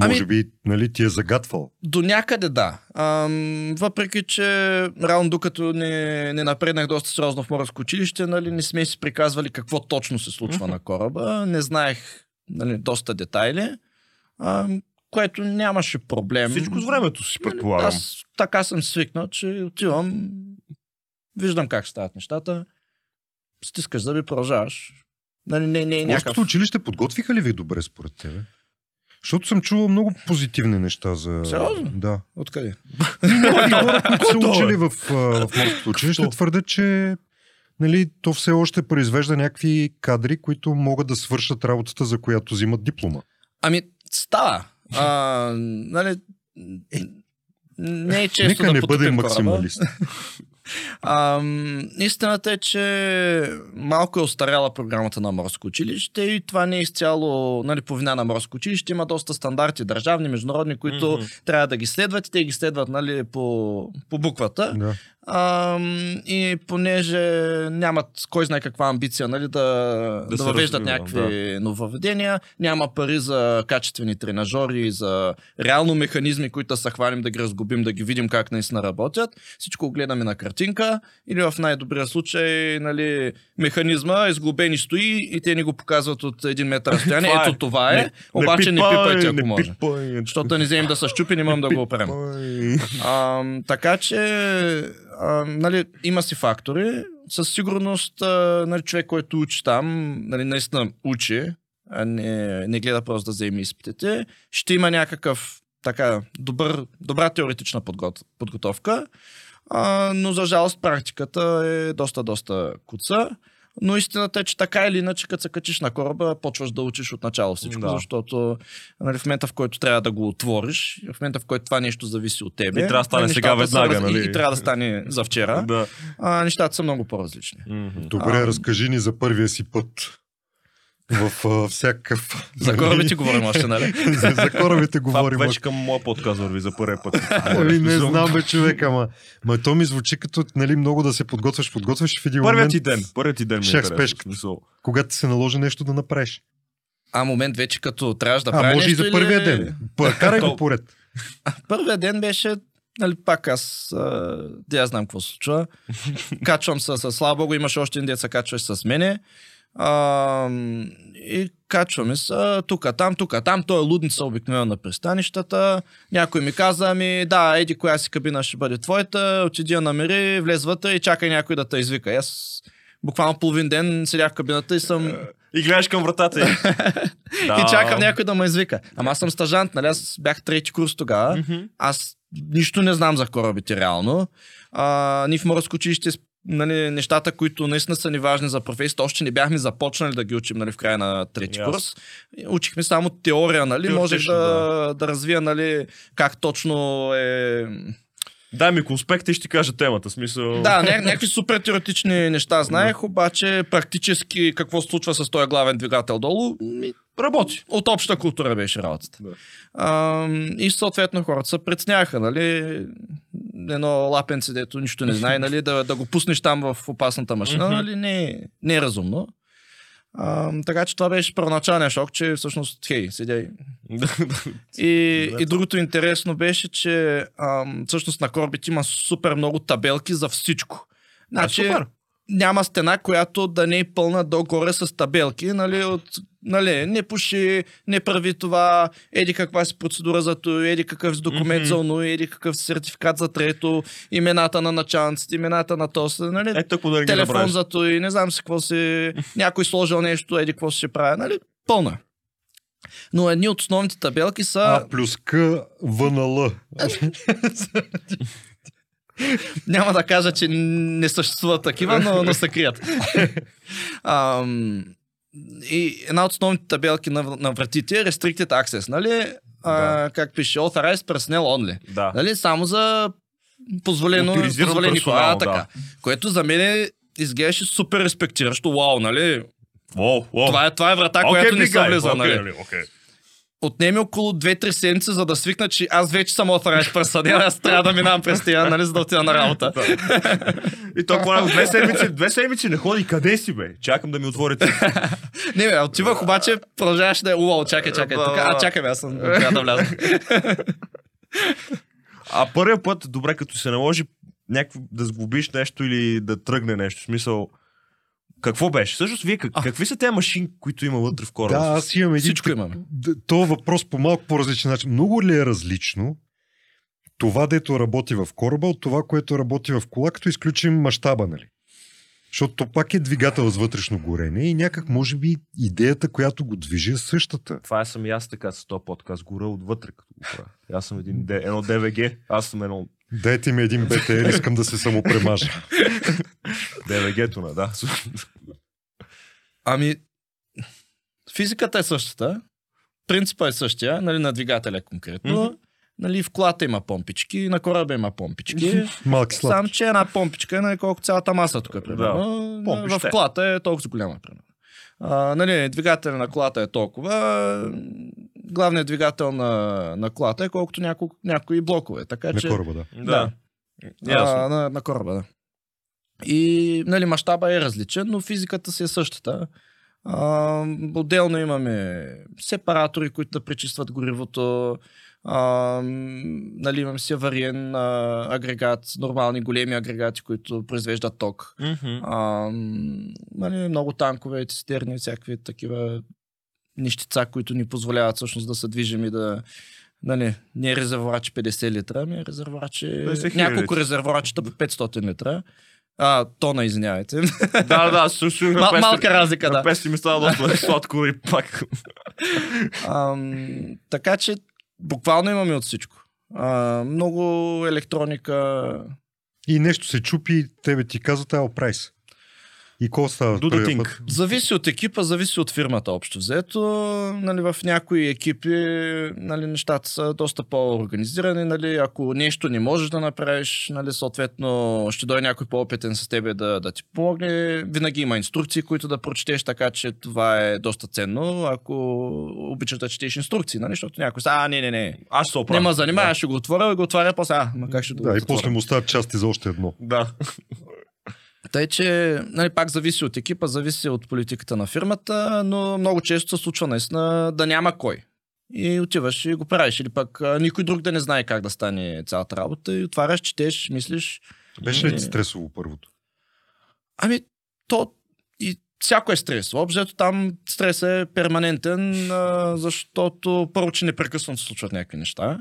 Ами- Може би, нали, ти е загатвал. До някъде да. Ам, въпреки, че реално докато не, не напреднах доста сериозно в морско училище, нали, не сме си приказвали какво точно се случва на кораба. Не знаех нали, доста детайли, ам, което нямаше проблем. Всичко с времето си предполагам. Аз така съм свикнал, че отивам, виждам как стават нещата, стискаш зъби, продължаваш. Нали, не, не, е някакъв... Училище подготвиха ли ви добре според тебе? Защото съм чувал много позитивни неща за... Сериозно? Да. Откъде? Някакви хора, които са е? учили в, в морското училище, твърдят, че нали, то все още произвежда някакви кадри, които могат да свършат работата, за която взимат диплома. Ами, става. А, нали, не е често Нека да не бъдем кораба. Максималист. А, истината е, че малко е остаряла програмата на Морско училище и това не е изцяло нали, по вина на Морско училище. Има доста стандарти, държавни, международни, които Мгм. трябва да ги следват и те ги следват нали, по, по буквата. да. А, и понеже нямат кой знае каква амбиция нали, да, да, Да въвеждат развива, някакви нововведения, няма пари за качествени тренажери, за реално механизми, които да се хванем да ги разгубим, да ги видим как наистина работят. Всичко гледаме на картинка или в най-добрия случай нали, механизма изглобени стои и те ни го показват от един метър [laughs] разстояние. Е. Ето това е, обаче не пипайте ако може. Защото да не вземем да се щупи, не можем да го оперем. А, така че, нали, има си фактори. Със сигурност, нали, човек, който учи там, нали, наистина учи, а не, не гледа просто да вземе изпитите, ще има някакъв така добър, добра теоретична подгот, подготовка, а, но за жалост практиката е доста, доста куца. Но истината е, че така или иначе, като се качиш на кораба, почваш да учиш от начало всичко, Да. защото нали, в момента, в който трябва да го отвориш, в момента, в който това нещо зависи от тебе, И трябва да стане нещата сега веднага, нали? И, трябва да стане за вчера. Да. а, нещата са много по-различни. Добре, А. разкажи ни за първия си път. В а, всякакъв... За корабите говорим още, нали? [laughs] за, за корабите Това говорим. вече към моя подкаст върви за първи път. [laughs] Ами не знам, бе, човек, ама... Ма то ми звучи като нали, много да се подготвяш, подготвяш в един Първият момент, ти ден. Първият ти ден ми е Шах с интересен. пешката. В смисъл. когато ти се наложи нещо да направиш. А момент вече като трябваш да а, правя може и за първия или... ден. Карай го поред. [laughs] Първият ден беше, нали, пак аз, а, да я знам какво се случва. Качвам се с слава богу, имаше още един деца, качваш с мене. А, и качваме се тук, там, тук, там. Той е лудница обикновено на пристанищата. Някой ми каза, ами да, еди коя си кабина ще бъде твоята, отиди я намери, влез вътре и чакай някой да те извика. Аз буквално половин ден седях в кабината и съм И гледаш към вратата и... [laughs] да. и чакам някой да ме извика. Ама аз съм стажант, нали? Аз бях трети курс тогава. Аз нищо не знам за корабите реално. А, ни в морско училище нали, нещата, които наистина са ни важни за професията, още не бяхме започнали да ги учим нали, в края на трети Ясно. курс. Учихме само теория, нали? Теоретично, да, да развия нали, как точно е... Дай ми конспекта и ще кажа темата. Смисъл... Да, ня- някакви супер теоретични неща знаех, обаче практически какво се случва с този главен двигател долу, ми, Работи. от обща култура беше работата. Да. А, и съответно хората се прецняха, нали, едно лапенце, дето нищо не знае, нали, да, да го пуснеш там в опасната машина, нали, не, не е разумно. А, така че това беше първоначалния шок, че всъщност, хей, седя и... И, другото интересно беше, че ам, всъщност на корабите има супер много табелки за всичко. Значи, супер. Няма стена, която да не е пълна догоре с табелки, нали, от, нали, не пуши, не прави това, еди каква си процедура за то, еди какъв си документ Мгм. за оно, еди какъв си сертификат за трето, имената на началниците, имената на тоса, нали, Е, тъкмо да телефон направиш. за то и не знам си какво си, някой сложил нещо, еди какво си ще прави, нали, пълна. Но едни от основните табелки са... А плюс К, В на Л. [laughs] [laughs] Няма да кажа, че не съществуват такива, но, но се крият. [laughs] Ам, и една от основните табелки на, на вратите е Restricted Access, нали? А, как пише, Authorized Personnel Only. Да. Нали? Само за позволено, позволени хора. персонал, А, така. да. Което за мен изглеждаше супер респектиращо. Вау, нали? Воу, воу. Това е, това е врата, Окей, която не се guy. влиза, Окей, нали? нали, окей. Отнеми около 2-3 седмици, за да свикна, че аз вече съм authorized personnel, аз трябва да минавам през тия, нали, за да отида на работа. И то ако две седмици, две седмици не ходи. Къде си, бе? Чакам да ми отворите. Не, бе, отивах, обаче продължаваше да е уау, чакай, чакай. Да, Тук, да, а, чакай, бе, аз съм, трябва да вляза. А първия път, добре, като се наложи някакво, да сглобиш нещо или да тръгне нещо, в смисъл, какво беше? Всъщност, вие как, А. какви са тези машини, които има вътре в кораба? Да, аз имам един... Всичко имаме. То въпрос по малко по-различен начин. Много ли е различно това, дето работи в кораба, от това, което работи в кола, като изключим мащаба, нали? Защото то пак е двигател с вътрешно горене и някак, може би, идеята, която го движи е същата. Това е съм и аз така с този подкаст, гора отвътре, като го правя. Аз съм един, едно ДВГ, аз съм едно Дайте ми един БТР, искам да се самопремажа. [laughs] ДВГ-то на, да. Ами, физиката е същата, принципът е същия, нали, на двигателя конкретно. Мгм. Нали, в колата има помпички, на кораба има помпички. [laughs] Малки слаб. Сам, че една помпичка е нали, колко цялата маса тук е, примерно. Да, в колата е толкова голяма, примерно. А, нали, двигателя на колата е толкова, главният двигател на, на колата е колкото няко, някои блокове. Така На че, кораба, да. Да. а, Ясно. на, на кораба, да. И, нали, мащаба е различен, но физиката си е същата. А, отделно имаме сепаратори, които да пречистват горивото. А, нали, имаме си авариен а, агрегат, нормални големи агрегати, които произвеждат ток. Мгм. А, нали, много танкове, цистерни, всякакви такива нищица, които ни позволяват всъщност да се движим и да Нали, не е резервуарче 50 литра, ами е резервуарче... 50 хиляди Няколко литра. резервуарчета по 500 литра. А, тона, извинявайте. Да, да, също на Мал, малка разлика, да. пести ми става доста [laughs] сладко и пак. Ам, така че буквално имаме от всичко. А, много електроника. И нещо се чупи тебе ти казват, ел прайс. И какво става? Do the първия thing. път? Зависи от екипа, зависи от фирмата общо взето. Нали, в някои екипи нали, нещата са доста по-организирани. Нали, ако нещо не можеш да направиш, нали, съответно ще дойде някой по-опитен с тебе да, да ти помогне. Винаги има инструкции, които да прочетеш, така че това е доста ценно. Ако обичаш да четеш инструкции, нали, защото някой са, а, не, не, не. Аз се оправя. Не ме занимава, ще го отворя, го отваря после. А, ма как ще го Да, и после му стават части за още едно. Да. Тъй, че нали, пак зависи от екипа, зависи от политиката на фирмата, но много често се случва наистина да няма кой. И отиваш и го правиш. Или пък никой друг да не знае как да стане цялата работа и отваряш, четеш, мислиш. Беше ли ти стресово първото? Ами, то и всяко е стрес. Обзето там стрес е перманентен, защото първо, че непрекъснато се случват някакви неща.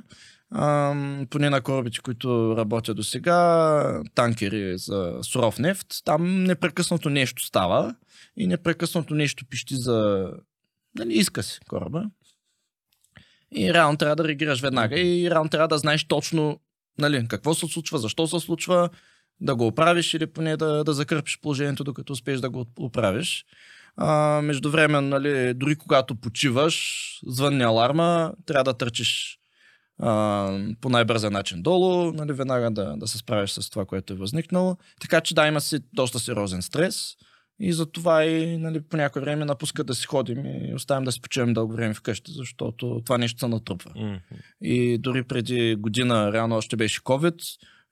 А, поне на корабите, които работя до сега, танкери за суров нефт, там непрекъснато нещо става и непрекъснато нещо пищи за... Нали, иска си кораба. И реално трябва да реагираш веднага и реално трябва да знаеш точно нали, какво се случва, защо се случва, да го оправиш или поне да, да закърпиш положението, докато успееш да го оправиш. А, междувременно, нали, дори когато почиваш, звънне аларма, трябва да търчиш а, по най-бързия начин долу, нали, веднага да, да се справиш с това, което е възникнало. Така че да, има си доста сериозен стрес и затова и нали, по някое време напускат да си ходим и оставим да си почиваме дълго време вкъщи, защото това нещо се натрупва. Мгм. И дори преди година, реално още беше COVID,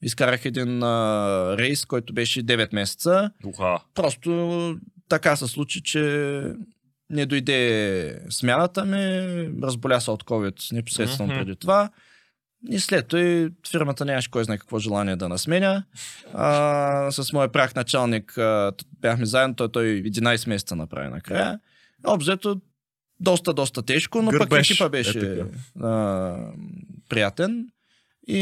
изкарах един а, рейс, който беше 9 месеца. Уха. Просто така се случи, че не дойде смяната ми, разболя се от COVID непосредствено Мгм. преди това. И след това фирмата нямаше кой знае какво желание да насменя. А, с моя прах началник а, бяхме заедно, той, той 11 месеца направи накрая. Обзето доста, доста тежко, но пък Гърбеж, екипа е беше така. а, приятен. И,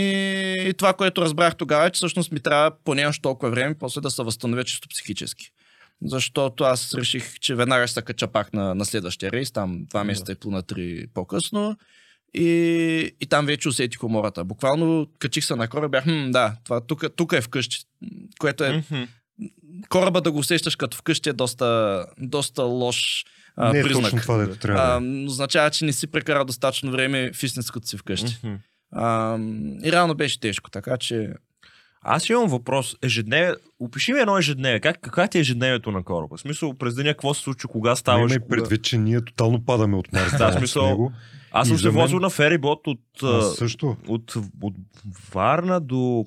и това, което разбрах тогава е, че всъщност ми трябва поне още толкова време после да се възстановя чисто психически. Защото аз реших, че веднага ще се кача пак на, на следващия рейс, там два месеца и половина, три по-късно. И, и там вече усетих умората. Буквално качих се на кораба, бях, хм, да, това тук, тук е вкъщи. Което е, Мгм. кораба да го усещаш като вкъщи е доста, доста лош а, не е признак. точно това, дето трябва а, е. означава, че не си прекарал достатъчно време в истинското си вкъщи. Мгм. А, и реално беше тежко, така че Аз имам въпрос. Ежедневие. Опиши ми едно ежедневие. Как, каква ти е ежедневието на кораба? В смисъл, през деня какво се случва, кога ставаш? Имай предвид, че ние тотално падаме от Марс. Да, смисъл, него. Аз съм се мен- возил на ферибот от, също. от, от Варна до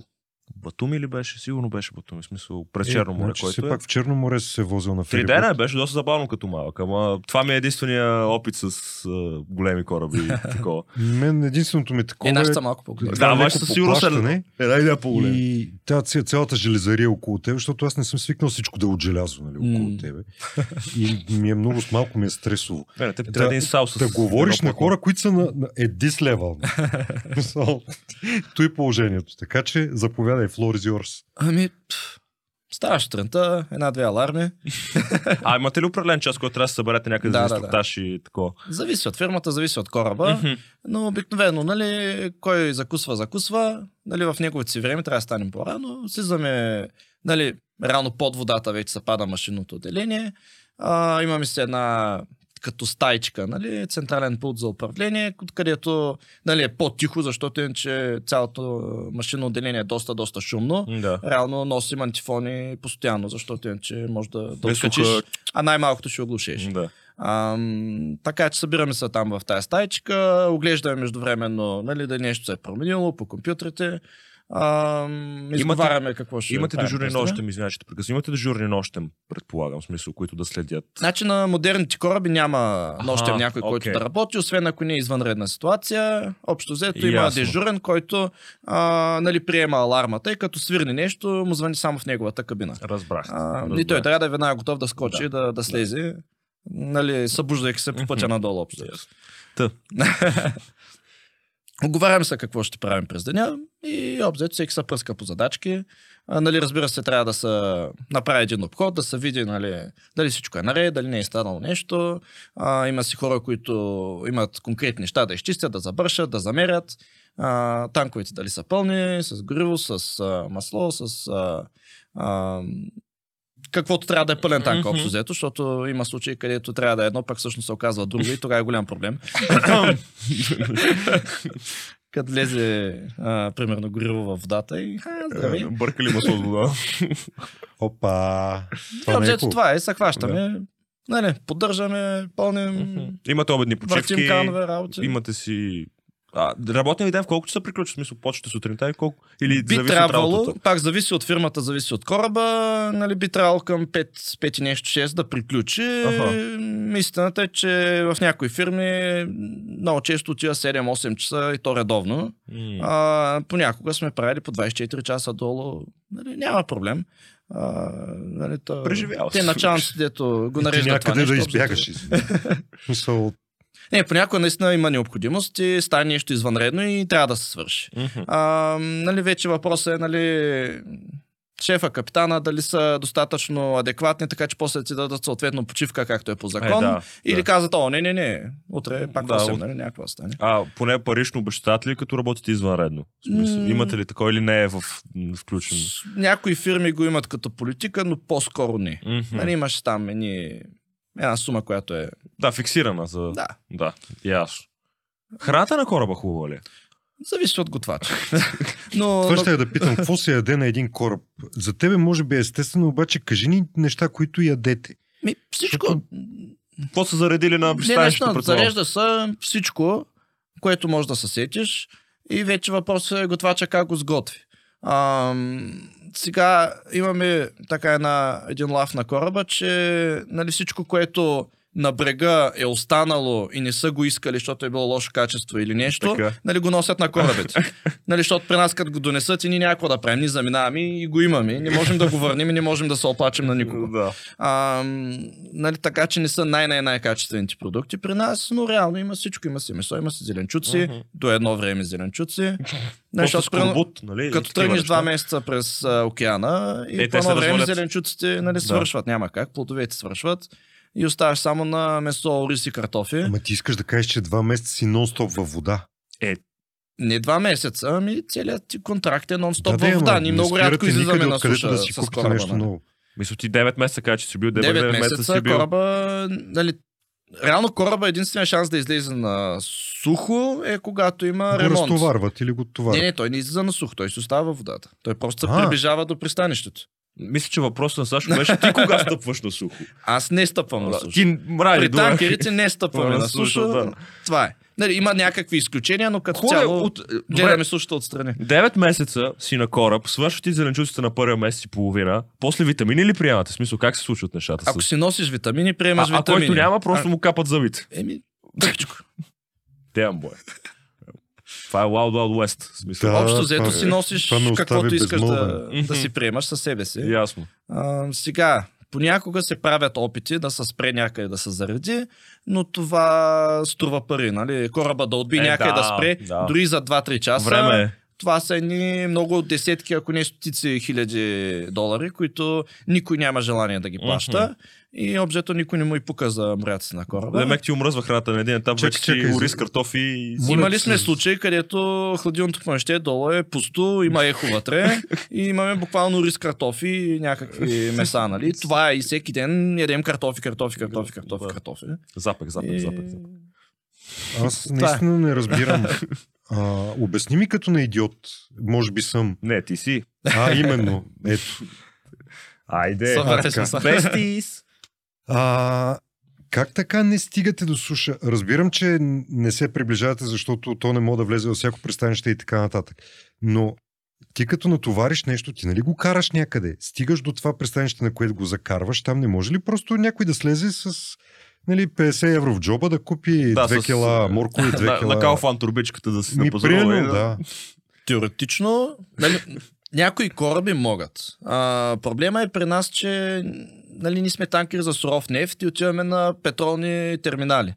Батуми ли беше? Сигурно беше Батуми. В смисъл, през Черно море, значи, който е. пак в Черно море си се возил на Три ферибот. дена беше доста забавно като малък, ама това ми е единствения опит с а, големи кораби и [laughs] такова. Мен единственото ми такова е е... нашата малко по Да, това ама леко със сигурност е- поплащане Една идея по И тя, ця- цялата железария около теб, защото аз не съм свикнал всичко да е от желязо, нали, около М. тебе. И ми е много, малко ми е стресово. Не, не, те Да- трябва един сал с Да говориш на хора, които са на, на едис левел. [laughs] Той е положението. Така че заповядай, floor is yours. Ами, ставаш сутринта, една-две аларми. [laughs] А имате ли определен час, който трябва да се съберете някъде Да, за да, да. инструктаж и такова? Зависи от фирмата, зависи от кораба. Мгм. Но обикновено, нали, кой закусва, закусва. Нали, в неговото си време трябва да станем по-рано. Слизаме, нали, рано под водата вече се пада машинното отделение. А, имаме си една като стайчка, нали, централен пулт за управление, където нали, е по-тихо, защото иначе цялото машинно отделение е доста, доста шумно. Да. Реално носим антифони постоянно, защото иначе може да, да Без откачиш, а най-малкото ще оглушиш. Да. Ам, така че събираме се там в тази стайчка, оглеждаме междувременно нали, да нещо се е променило по компютрите. Ам, изговаряме какво ще Имате дежурни нощем, извинявай, че прекъсвам. Имате дежурни нощем, предполагам, в смисъл, които да следят. Значи на модерните кораби няма нощем някой, който окей. да работи, освен ако не е извънредна ситуация. Общо взето има Ясно. дежурен, който а, нали, приема алармата и като свирне нещо, му звъни само в неговата кабина. Разбрах. А, разбрах. и той трябва да е веднага готов да скочи, Да. да, да, да слезе, нали, събуждайки се по пътя надолу. Общо. Ясно. Та. [laughs] Оговаряме се какво ще правим през деня и обзет всеки се пръска по задачки. А, нали, разбира се, трябва да се направи един обход, да се види нали, дали всичко е наред, дали не е станало нещо. А, има си хора, които имат конкретни неща да изчистят, да забършат, да замерят. А, танковете дали са пълни, с гориво, с а, масло, с а, а, каквото трябва да е пълен танк, Мгм. общо взето, защото има случаи, където трябва да е едно, пък всъщност се оказва друго и тогава е голям проблем. [coughs] Като влезе, а, примерно, гориво в водата и ха, здравей. Бъркали масло с вода. [coughs] Опа! Това не е обзето хубаво. това е, се хващаме, нали, поддържаме, пълним, Имате обедни почивки. канове работи. Имате си... А, работния ден в колко часа приключва? В смисъл, почвате сутринта и колко? Или Би зависи от трябвало, работата? пак зависи от фирмата, зависи от кораба, нали, би трябвало към 5, 5 и нещо 6 да приключи. Аха. Истината е, че в някои фирми много често отива 7-8 часа и то редовно. М. А, понякога сме правили по 24 часа долу. Нали, няма проблем. А, нали, то, Преживял Те началници, дето го нареждат това някъде нещо. да общо избягаш. В Смисъл, Не, понякога наистина има необходимост и стане нещо извънредно и трябва да се свърши. Мгм. А, нали, вече въпросът е, нали, шефа, капитана, дали са достатъчно адекватни, така че после ти дадат съответно почивка, както е по закон. Е, да, Или да. казват, о, не, не, не, утре пак Да, 8, от- нали, някаква стане. А, поне парично обещат ли, като работите извънредно? Смисъл, М. Имате ли такова или не е в, включено? Някои фирми го имат като политика, но по-скоро не. Мгм. Нали, имаш там едни, една сума, която е... Да, фиксирана за... Да, Да, ясно. Храната на кораба хубава ли? е? зависи от готвача. [laughs] но, това но, ще я да питам, какво се яде на един кораб? За тебе може би е естествено, обаче кажи ни неща, които ядете. ми, всичко... Защото- Какво са заредили на пристанището зарежда се всичко, което може да се сетиш и вече въпросът е готвача как го сготви. Ам, сега имаме така една, един лав на кораба, че нали, всичко, което на брега е останало и не са го искали, защото е било лошо качество или нещо, Така. нали, го носят на корабите. [laughs] нали, защото при нас като го донесат и ние някакво да правим, ние заминаваме и го имаме. Не можем да го върнем и не можем да се оплачем на никого. Да. А, нали, така че не са най-най-най-качествените продукти при нас, но реално има всичко. Има си месо, има си зеленчуци, Мгм. до едно време зеленчуци. [laughs] Нали, защото, примерно, скорбут, нали? като тръгнеш два месеца през а, океана и Е, по едно време развалят. зеленчуците нали, Да. свършват. Няма как, плодовете свършват. И оставаш само на месо, рис и картофи. Ама ти искаш да кажеш, че два месеца си нон-стоп във вода. Не два месеца, ами целият ти контракт е нон-стоп да, във вода. Ние не много рядко излизаме на суша да си с купите кораба. нещо нали. ново. Мисля ти 9 месеца, кажа, че си бил 9, 9 9 месеца месеца си бил. кораба, нали, реално кораба единствения шанс да излезе на сухо е когато има Го ремонт. разтоварват или го Не, товарват. не, той не излиза на сухо, той се остава във водата. Той просто се приближава до пристанището. Мисля, че въпросът на Сашо беше ти кога стъпваш на сухо. Аз не стъпвам на суша. Ти мрази, При танкерите не стъпваме На суша. да. Това е. Нали, има някакви изключения, но като е цяло от... гледаме сушата отстрани. 9 месеца си на кораб, свършват ти зеленчуците на първия месец и половина, после витамини ли приемате? В смисъл, как се случват нещата? Ако с... си носиш витамини, а, приемаш а витамини. който няма, просто му капат зъбите. Еми, тъпичко. Damn, boy. Това е Wild Wild West. Смисъл. Да, Общо взето е- си носиш ме каквото искаш да, да си приемаш със себе си. Ясно. А, сега, понякога се правят опити да се спре някъде да се зареди, но това струва пари, нали? Кораба да отби Е, някъде да, да, спре, да. дори за 2-3 часа. Време е. Това са едни много десетки, ако не стотици хиляди долари, които никой няма желание да ги плаща. И обзето никой не му и пука за мряци на кораба. Демек ти умръзва храната на един етап, Чакай, вече чакай, ти ориз, картофи и... Имали сме случаи, където хладилното помещение долу е пусто, има ехо вътре [laughs] и имаме буквално рис картофи и някакви меса, нали? [laughs] Това е и всеки ден ядем картофи, картофи, картофи, картофи, Да. картофи. Запек, запек, И... запек. запек. Аз [laughs] е. наистина не разбирам. А, обясни ми като на идиот. Може би съм. Не, ти си. А, именно. Ето. Айде. Бестис. А, как така не стигате до суша? Разбирам, че не се приближавате, защото то не може да влезе във всяко пристанище и така нататък. Но ти като натовариш нещо, ти нали го караш някъде? Стигаш до това пристанище, на което го закарваш, там не може ли просто някой да слезе с нали, 50 евро в джоба да купи Да, 2 с- кила моркови, 2 На, кила... на Калфан турбичката да си Ми, на пазарова. примерно, и да. Теоретично, нали, някои кораби могат. А, проблема е при нас, че нали, ние сме танкери за суров нефт и отиваме на петролни терминали.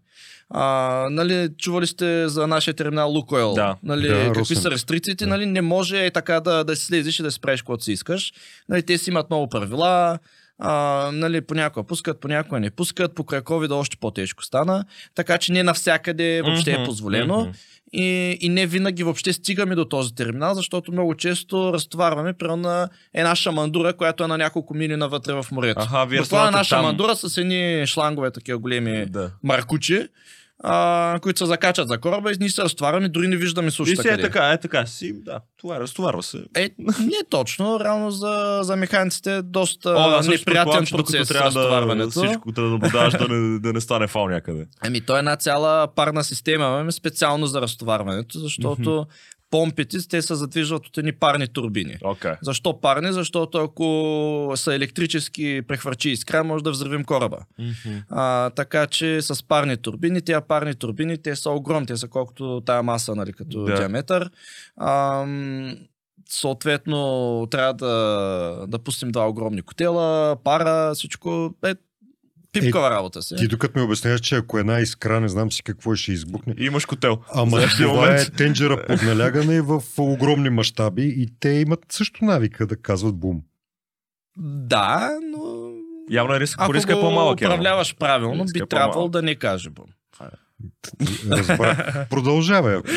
А, нали, чували сте за нашия терминал Лукойл? Да. Нали, Да, какви Росен. са рестрикциите? Нали, не може е така да, да си слезеш и да си правиш каквото си искаш. Нали, те си имат много правила. А, нали, понякога пускат, понякога не пускат. Покрай COVID още по-тежко стана. Така че не навсякъде въобще е Мгм, позволено. мгм. И, и не винаги въобще стигаме до този терминал, защото много често разтоварваме при на една шамандура, която е на няколко мили навътре в морето. Аха, вие Но това е една шамандура с едни шлангове, такива големи Да. маркучи, а, които се закачат за кораба и ние се разтоварваме, дори не виждаме И сушата си е къде. така, е така си, да, това разтоварва се. Е, не точно, реално за, за механиците е доста О, да, неприятен процес трябва да разтоварването. всичко трябва да наблюдаваш да не, да не стане фал някъде. Ами, то е една цяла парна система, имаме специално за разтоварването, защото помпите, те се задвижват от едни парни турбини. Окей. Защо парни? Защото ако са електрически прехвърчи искра, може да взривим кораба. А, така че с парни турбини, тези парни турбини, те са огромни, те са колкото тая маса, нали, като Да. диаметър. Ам, съответно, трябва да, да пустим два огромни котела, пара, всичко. Е, пипкава работа си. Ти докато ми обясняваш, че ако една искра, не знам си какво ще избухне. И имаш котел. Ама това е момент. тенджера под налягане в огромни мащаби и те имат също навика да казват бум. Да, но Явно е риск, ако риска е по-малък. явно. управляваш правилно, Риска би е трябвало да не каже бум. Разбра. [laughs] Продължавай. Ако...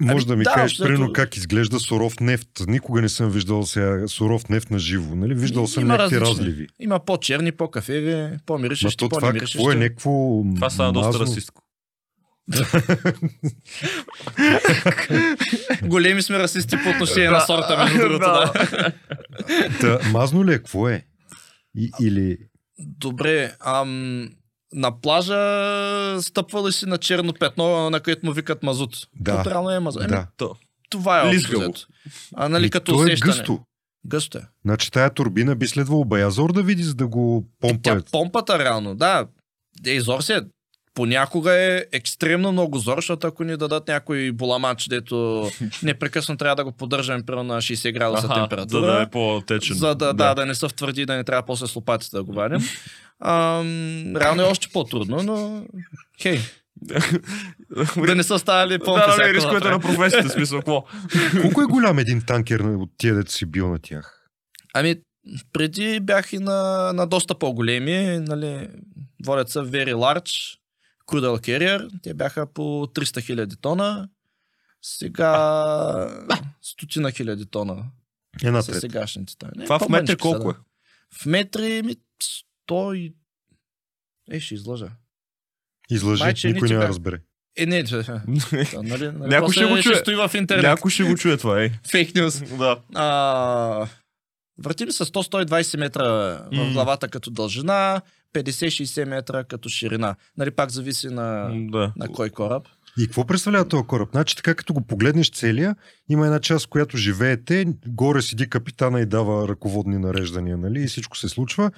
Може Ами да ми да, кажеш, защото- примерно, как изглежда суров нефт. Никога не съм виждал сега суров нефт на живо. Нали? Виждал съм някакви различни. разливи. Има по-черни, по-кафеви, по-миришещи, то това какво е някакво Това стана доста мазно? расистко. [laughs] Големи сме расисти по отношение на сорта, между другото. Да. Та, мазно ли е? Какво е? И, или... Добре, ам, на плажа стъпва ли си на черно петно, на което му викат мазут? Да. То реално е мазут. Еми, Да. Това е Лизгаво. А нали Ми, като то е усещане. гъсто. Гъсто е. Значи тая турбина би следвало Баязор да види, за да го Тя помпа. помпата реално, да. Е, зор се. Понякога е екстремно много зор, защото ако ни дадат някой буламач, дето [laughs] непрекъснато трябва да го поддържаме примерно на 60 градуса Аха, температура. За да е по-течен. За да, да. да, не са втвърди и да не трябва после с лопатите да го вадим. Ам, реално е още по-трудно, но хей, [laughs] да не са ставали помпи. Да, да, не, рисковете на професията, смисъл, какво? [laughs] Колко е голям един танкер от тия, дето си бил на тях? Ами, преди бях и на, на доста по-големи, нали, водят се Very Large, Crude Carrier, те бяха по 300 хиляди тона, сега стотина хиляди тона Една са трета. сегашните. Не, Това в метри колко е? да. В метри ми 100 и... Е, ще излъжа. Излъжи, Майче, никой как. разбере. Е, не, че- нали, нали, Някой ще го чуе. Ще стои в интернет. Някой ще го чуе това, ей. Фейк нюз. Да. А, въртим се 100-120 метра в главата като дължина, 50-60 метра като ширина. Нали, пак зависи на, Да. на кой кораб. И какво представлява този кораб? Значи така като го погледнеш целия, има една част, в която живеете, горе седи капитана и дава ръководни нареждания, нали? И всичко се случва.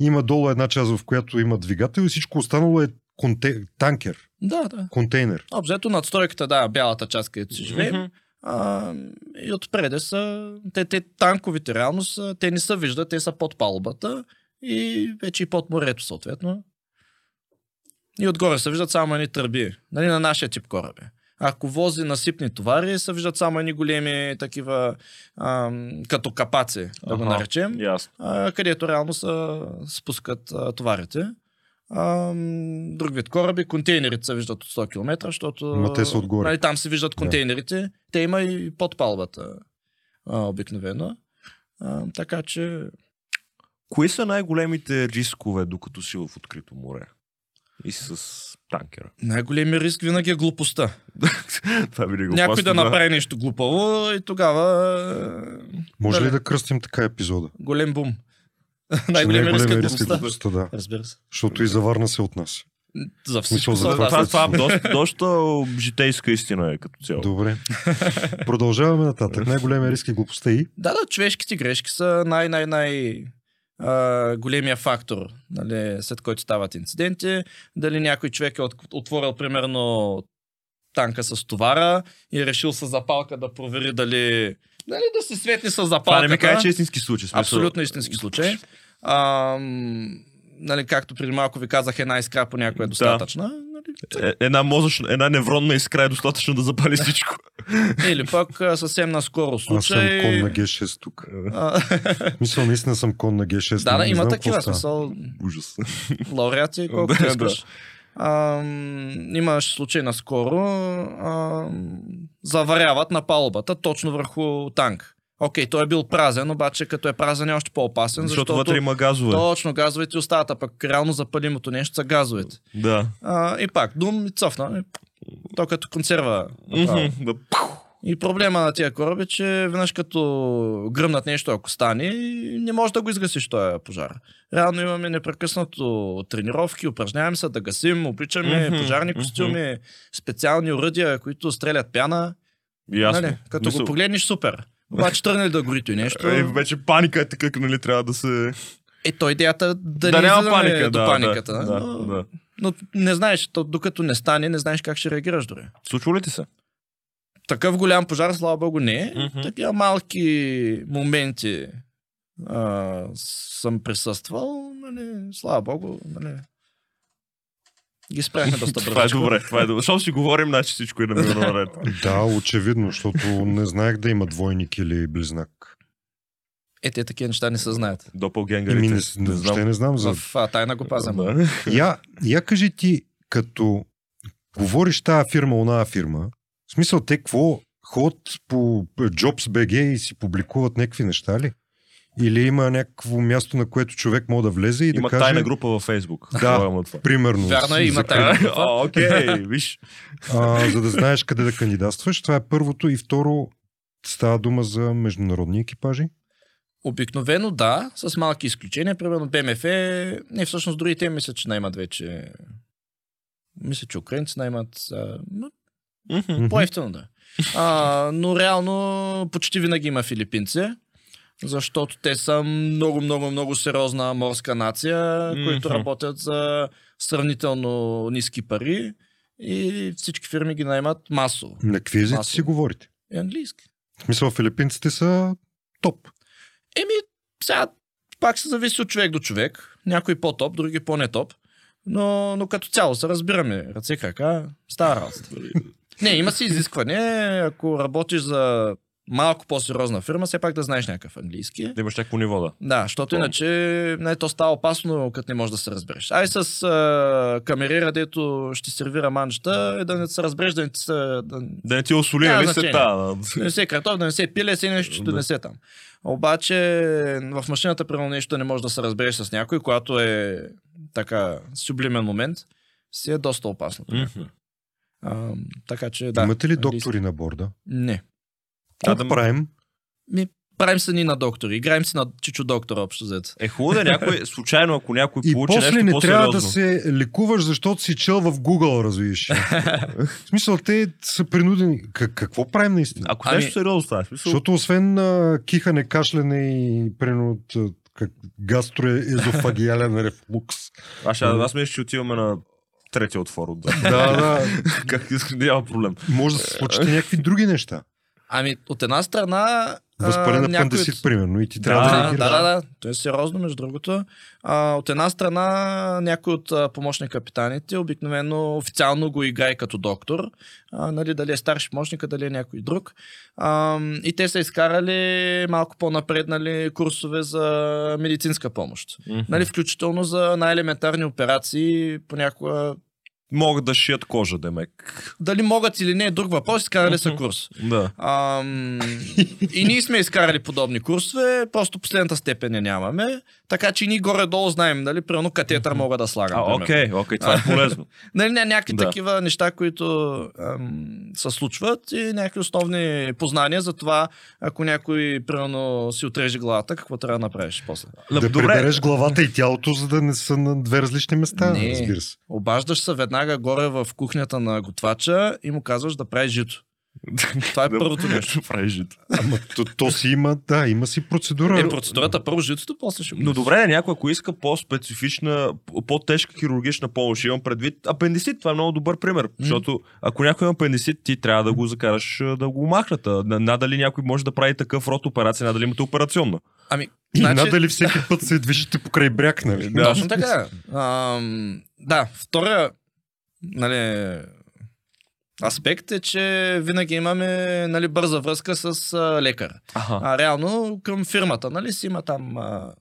Има долу една част, в която има двигател и всичко останало е конте... танкер, Да, да. контейнер. Обзето надстройката, да, бялата част, където си живеем. Мгм. А, и отпреде са, те, те танковите реално са, те не са виждат, те са под палубата и вече и под морето съответно. И отгоре се виждат само едни тръби, нали, на нашия тип кораби. Ако вози насипни товари, се виждат само едни големи такива, ам, като капаци, да го наречем, Ясно. а, където реално се спускат а, товарите. Ам, друг вид кораби, контейнерите се виждат от 100 км, защото Ма те са отгоре. Нали, там се виждат контейнерите. Те има и под палбата а, обикновено. А, така че Кои са най-големите рискове, докато си в открито море? И с танкера. най-големият риск винаги е глупостта. [laughs] Това би го Някой опасно, да направи нещо глупаво и тогава Може Да, ли да. да кръстим така епизода? голем бум. Че най-големият риск е глупостта. да. Разбира се. Защото и заварна се от нас. За всичко Мисъл, за това- Това, това, доста, [laughs] доста житейска истина е като цяло. Добре. Продължаваме нататък. Най-големия риск е глупостта и Да, да, човешките грешки са най-най-най а, големия фактор, нали, след който стават инциденти. Дали някой човек е от, отворил примерно танка с товара и е решил с запалка да провери дали нали, да се светне с Това запалката. не ми каже, че е истински случай. Смисъл, Абсолютно истински случай. А, нали, както преди малко ви казах, една искра понякога е достатъчна. Нали, Е, една мозъчна, една невронна искра е достатъчно да запали всичко. или пък съвсем наскоро Аз съм случай. кон на Г6 тук. Мисля, наистина съм кон на Г6. да, да, има такива смисъл. Ужас. Лауреати, колкото Да, искаш. А, имаше случай наскоро. А, заваряват на палубата точно върху танк. Окей, той е бил празен, обаче като е празен е още по-опасен, Защото, защото, вътре има газове. точно газовете остават, а пък реално запалимото нещо са газовете. Да. А, и пак, дум и цъфна. То като консерва. направо. Да. И проблема на тия кораби, е, че веднъж като гръмнат нещо, ако стане, не може да го изгасиш този пожар. Реално имаме непрекъснато тренировки, упражняваме се да гасим, обличаме Мгм, пожарни костюми, специални уръдия, които стрелят пяна. Ясно. Нали? Като Мисъл, го погледнеш, супер. Обаче тръгне да гори и нещо. Е, вече паника е така, нали трябва да се... Е, то идеята да, Да не няма паника, до да, паниката. да, но, да, да. но не знаеш, то, докато не стане, не знаеш как ще реагираш дори. Случва ли ти се? Такъв голям пожар, слава богу, не е. Мгм. Такива малки моменти а, съм присъствал, нали, слава богу, нали, ги спряхме доста бързо. [laughs] Това е добре, това е добре. Защото си говорим, значи всичко е на милно наред. [laughs] Да, очевидно, защото не знаех да има двойник или близнак. Е, те такива неща не се знаят. Допългенгарите. Еми, не, не, въобще не знам за... В а, тайна го пазим. Да. [laughs] Я, я кажи ти, като говориш тази фирма, оная фирма, в смисъл те какво ходят по Jobs.bg и си публикуват някакви неща ли? Или има някакво място, на което човек може да влезе и Има да каже... тайна група във Фейсбук. Да. Това. Примерно. Вярно е, има тайна група. Окей, виж. А, за да знаеш къде да кандидатстваш. Това е първото. И второ, става дума за международни екипажи. Обикновено да, с малки изключения. Примерно БМФ, не всъщност другите мисля, че наймат вече. Мисля, че украинци наймат. А, Мгм. По-ефтино да. е. А, но реално почти винаги има филипинци, защото те са много, много, много сериозна морска нация, Мгм. които работят за сравнително ниски пари и всички фирми ги наймат масово. На какви езици си говорите? И английски. В смисъл, филипинците са топ. Еми, сега пак се зависи от човек до човек. Някой по-топ, други по-не-топ. Но, но като цяло се разбираме. Ръце, крака, става работа. [laughs] Не, има си изискване, ако работиш за малко по-сериозна фирма, все пак да знаеш някакъв английски. Да имаш някакво ниво, да. Да, защото иначе не, то става опасно, като не можеш да се разбереш. Ай с а, камерира, дето ще сервира манчета, е да не се разбереш, да не, ти се, да, Да не ти осоли, нали се та. да не се картоф, да не се пиле, си нещо Да. донесе там. Обаче в машината, примерно нещо не можеш да се разбереш с някой, когато е така сюблимен момент, си е доста опасно. Мгм. А, така че да. Имате ли доктори на борда? Не. Какво да- правим? Ми, правим се ни на доктори. Играем си на Чичо доктор общо взето. Е хубаво да е някой, [laughs] случайно, ако някой И получи после нещо не трябва да се лекуваш, защото си чел в Google, развиш. [laughs] в смисъл, те са принудени. Как, какво правим наистина? Ако Ами- нещо сериозно става, смисъл, Защото освен а, кихане, кашляне и принуд как, гастроезофагиален рефлукс. аз, ще- аз мисля, че отиваме на третия отвор от да. да, да. [laughs] как искаш, няма проблем. Може да се случат и някакви други неща. Ами, от една страна... а, Възпален някой апендисит, от- примерно. И ти трябва да, Да, реагираш. да, да, да. То е сериозно, между другото. А, от една страна, някой от а, помощни капитаните обикновено официално го играе като доктор. А, нали, дали е старши помощник, дали е някой друг. А, и те са изкарали малко по-напреднали курсове за медицинска помощ. Нали, включително за най-елементарни операции, понякога Могат да шият кожа, демек. дали могат или не е друг въпрос, изкарали са курс. Да. Ам, и ние сме изкарали подобни курсове, просто последната степен я нямаме, така че и ние горе-долу знаем, нали, примерно катетър мога да слагам. А, окей, окей, това е полезно. [laughs] Нали, ня- някакви Да. такива неща, които ам, се случват и някакви основни познания за това, ако някой, примерно, си отреже главата, какво трябва да направиш после. Да Добре, прибереш главата и тялото, за да не са на две различни места, Не. разбира се. Обаждаш се веднага горе в кухнята на готвача и му казваш да прави жито. Това е първото [laughs] нещо. Правиш жито. Ама то, то си има, да, има си процедура. Е, процедурата първо житото, после ще Но добре, някой, ако иска по-специфична, по-тежка хирургична помощ, имам предвид апендисит, това е много добър пример. Защото ако някой има апендисит, ти трябва да го закараш да го махнат. Надали някой може да прави такъв род операция, надали имате операционна. Ами, И значи, надали всеки път се движите покрай бряг, нали? Да. Точно така. Ам, да, втория нали, аспект е, че винаги имаме нали, бърза връзка с а, лекар. Аха. А реално към фирмата, нали, си има там, а,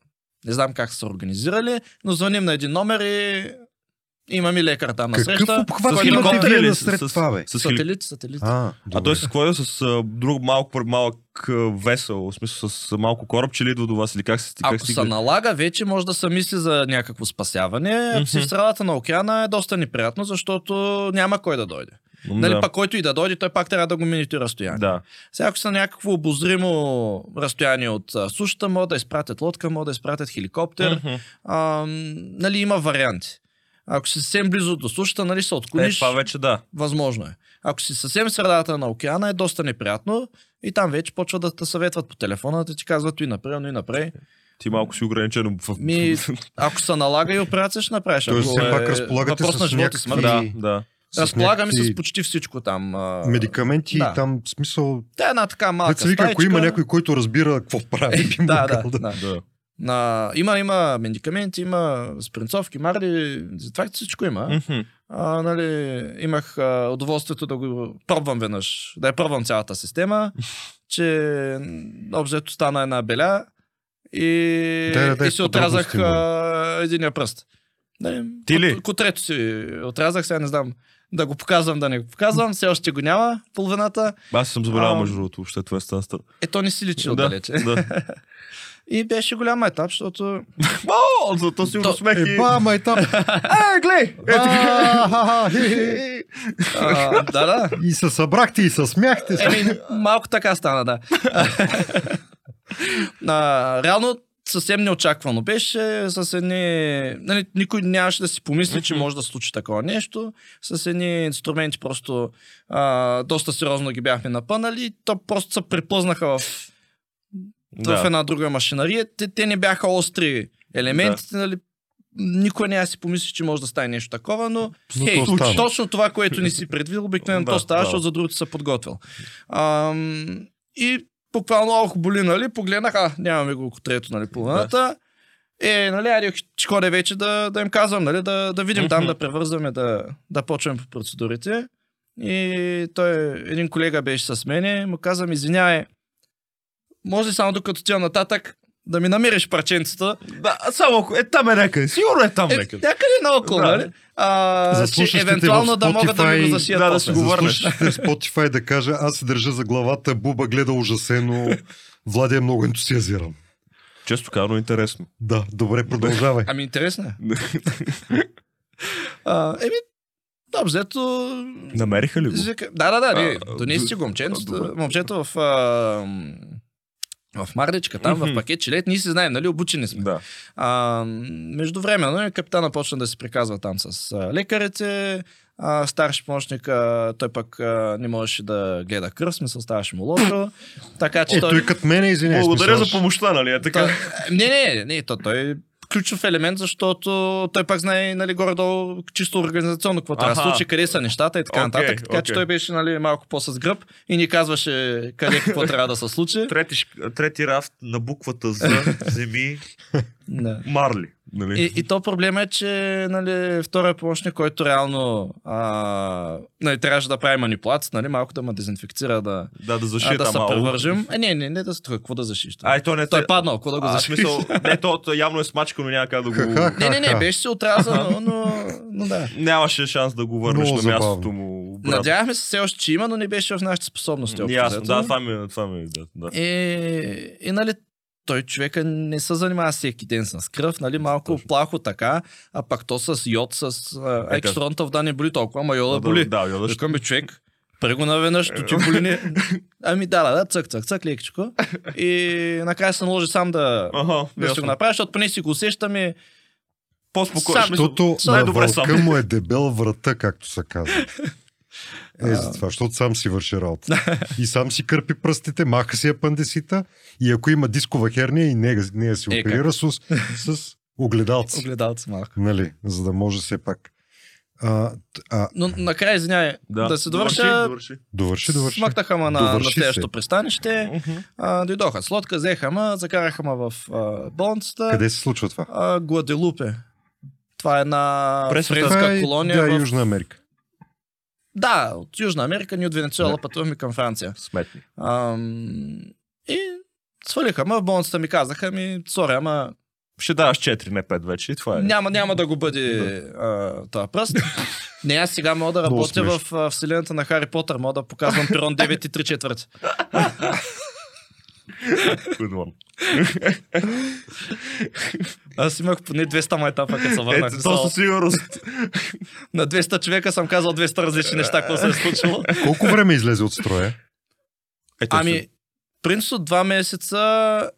не знам как са се организирали, но звъним на един номер и имаме лекар там на Какъв среща. обхват С имате хеликоптер или насред с- това, бе? С хили... Сателит, сателит. А, А той с какво е? С а, друг малко, малък весел, в смисъл с малко кораб, че ли идва до вас или как се как Ако се стига? налага, вече може да се мисли за някакво спасяване. Ако си в средата на океана е доста неприятно, защото няма кой да дойде. М, Нали, да. пак който и да дойде, той пак трябва да го мините разстояние. Да. Сега, ако са някакво обозримо разстояние от а, сушата, могат да изпратят лодка, могат да изпратят хеликоптер. Мгм. А, нали, има варианти. Ако си съвсем близо до сушата, нали, се Е, отклониш, това вече да. възможно е. Ако си съвсем в средата на океана, е доста неприятно и там вече почват да те съветват по телефона, да ти казват и напред, но и напред. Ти малко си ограничен в... Ми, ако се налага и операция, ще направиш. Тоест, все е пак разполагате въпрос с на живота някакви- да, да. С Разполагаме някакви с почти всичко там. медикаменти Да. и там смисъл... Тя е една така малка Деца вика, ако има някой, който разбира какво прави, [laughs] би Да, да, да. да. На, има, има медикаменти, има спринцовки, марли, това всичко има. Мгм. А, нали, имах а, удоволствието да го пробвам веднъж, да я пробвам цялата система, [laughs] че обзето стана една беля и, Дай, дай, и си подробности, а, единия пръст. Нали, Ти ли? кот- Котрето си отрязах, сега не знам да го показвам, да не го показвам, все още го няма половината. Аз съм заболял, А, между другото, въобще това е станста. Е, то не си личи Да, отдалече. да. [laughs] И беше голям етап, защото [laughs] О, зато си То- усмех и... Еба, майтап! Е, [laughs] глей! [laughs] а, да, да, И се събрахте и се смяхте. Еми, малко така стана, да. реално съвсем неочаквано беше с едни... Нали, никой нямаше да си помисли, че може да случи такова нещо. С едни инструменти просто а, доста сериозно ги бяхме напънали. То просто се приплъзнаха в, в Да. една друга машинария. Те, те не бяха остри елементите, нали? Никой няма да си помисли, че може да стане нещо такова, но, Но хей, то точно това, което не си предвидил, обикновено [laughs] Да, то става, да. защото за другото се подготвил. Ам, и буквално ох боли, нали, погледнах, а, нямаме го трето, нали, половината. Е, нали, айде, ще ходя вече да, да им казвам, нали, да, да видим там, да превързваме, да, да почнем по процедурите. И той, един колега беше с мене, му казвам, извинявай, може само докато отивам нататък да ми намериш парченцата? Да, само ако е там е някъде. Сигурно е там Е, някъде. някъде наоколо, Да. нали? А, че евентуално в да могат да ми го Spotify, зашият да, да си го върнеш. Spotify да кажа, аз се държа за главата, Буба гледа ужасено, Влади е много ентусиазиран. Често казано интересно. Да, добре, продължавай. Ами интересно е. А, еми, да, взето... Намериха ли го? Да, да, да, не, А, донеси д- си го момчето, момчето в, а, в Марличка, там в Мгм. пакет члет, ние си знаем, нали, обучени сме. Да. А, междувременно капитана почна да се приказва там с а, лекарите, а, старши помощник, а, той пък а, не можеше да гледа кръв, смисъл ставаше му лошо. така че Е, той... той като мене, извиняй. Благодаря смисъл, за помощта, нали? Е така. Той, не, не, не, то, той ключов елемент, защото той пак знае нали, горе-долу чисто организационно какво трябва да случи, къде са нещата и така Окей, нататък. Така че окей. той беше нали, малко по-с гръб и ни казваше къде какво [laughs] трябва да се случи. Трети, трети рафт на буквата за [laughs] земи Да. Марли. Нали? И, и то проблема е, че нали, втория помощник, който реално а, нали, трябваше да прави манипулация, нали, малко да ме дезинфекцира, да, да, да а, зашие да се а, превържим. Е, не, не, не да се какво да защиш. Ай, то не той е паднал, какво да го А, защиш. смисъл, [laughs] не, то, то явно е смачкано, няма как да го... [laughs] Не, не, не, беше се отрязано, [laughs] но, но да. Нямаше шанс да го върнеш Много на забавно. мястото му. обратно. Надявахме се все още, че има, но не беше в нашите способности. Ясно, да, това ми, това ми, да, да. И, и нали, той човека не се занимава всеки ден с кръв, нали, малко Точно. плахо така, а пак то с йод, с а, Е, екстронтов да не боли толкова, ама йода да, боли. Да, да, да, Викам бе, човек, прего наведнъж, то ти боли не. Ами да, да, да, цък, цък, цък, лекичко. И накрая се наложи сам да, Ага, да си го направя, защото поне си го усещаме. По-спокойно. Защото на Най-добре сам. вълка му е дебел врата, както се казва. [laughs] Е, за това, защото сам си върши работа. [laughs] и сам си кърпи пръстите, маха си апандисита и ако има дискова херния и нея, нея си Е, оперира с, с огледалци. Огледалци малко. Нали, за да може все пак. А, а, Но накрая, извиняй, да, да се довърша. довърши. довърши, довърши. Смъкнаха ма на, на следващото пристанище. А, дойдоха с лодка, взеха ма, закараха ма в а, болницата. Къде се случва това? А, Гладелупе. Това е една френска колония. да, в... Южна Америка. Да, от Южна Америка, ние от Венецуела Да. пътувахме към Франция. Сметни. Ам... И свалиха ма, в болницата ми казаха ми, сори, ама Ще даваш 4, не 5 вече. И това е. няма, няма да го бъде а, този пръст. [laughs] Не, аз сега мога да работя в а, вселената на Хари Потър, мога да показвам перон 9 [laughs] и 3 четвърти. [laughs] Good one. Аз имах поне 200 майтапа, като се върнах. Ето, то със сигурност. На 200 човека съм казал 200 различни неща, какво се е случило. Колко време излезе от строя? Ето, Ами, принцип от два месеца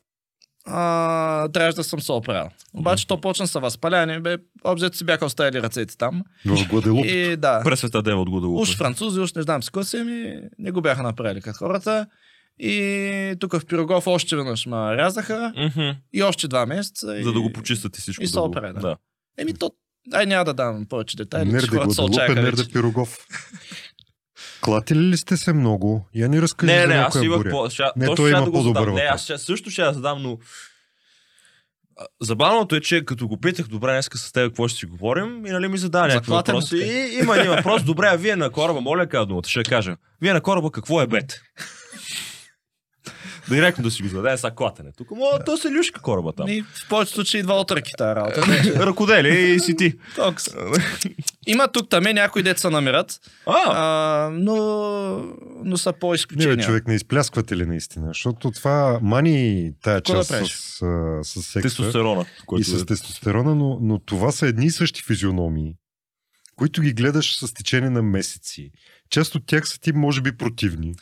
а, трябваше да съм се оправил. Обаче то почна са възпаляни, бе, обзето си бяха оставили ръцете там. В Гладелуп. И да, Пресвета дева от Гудалупа. уж французи, уж не знам си кой си, ми не го бяха направили като хората. И тук в Пирогов още веднъж ма рязаха Мгм. и още два месеца. За да и... го почистят и всичко. и да се го- оправя, да. да. Еми то, ай няма да дам повече детайли, Нерде хората се Гладелуп е очакаха Нерде. Пирогов. [laughs] Клатили ли сте се много? Я ни разкажи Не, за не, аз някоя имах буря. по... Ша... Не, той има да го по-добър. Не, аз ще, също ще я задам, но... Забавното е, че като го питах, добре, днеска с теб какво ще си говорим, и нали ми задава За някакви въпроси. И има един въпрос, добре, а вие на кораба, моля, думата, ще кажа. Вие на кораба какво е бет? [laughs] Директно да си го зададе, са клатене. Тук, но то се люшка кораба там. Ми, в повечето случаи идва от ръки тази работа. [laughs] Ръкодели и си ти. Токс. Има тук таме някои деца намират, А, а, но, но са Не, бе, по-изключения. човек, не изплясквате ли наистина? Защото това мани тая Какво да част правиш? с, с секса тестостерона. и с е... тестостерона, но, но това са едни и същи физиономии, които ги гледаш с течение на месеци. Част от тях са ти, може би, противни.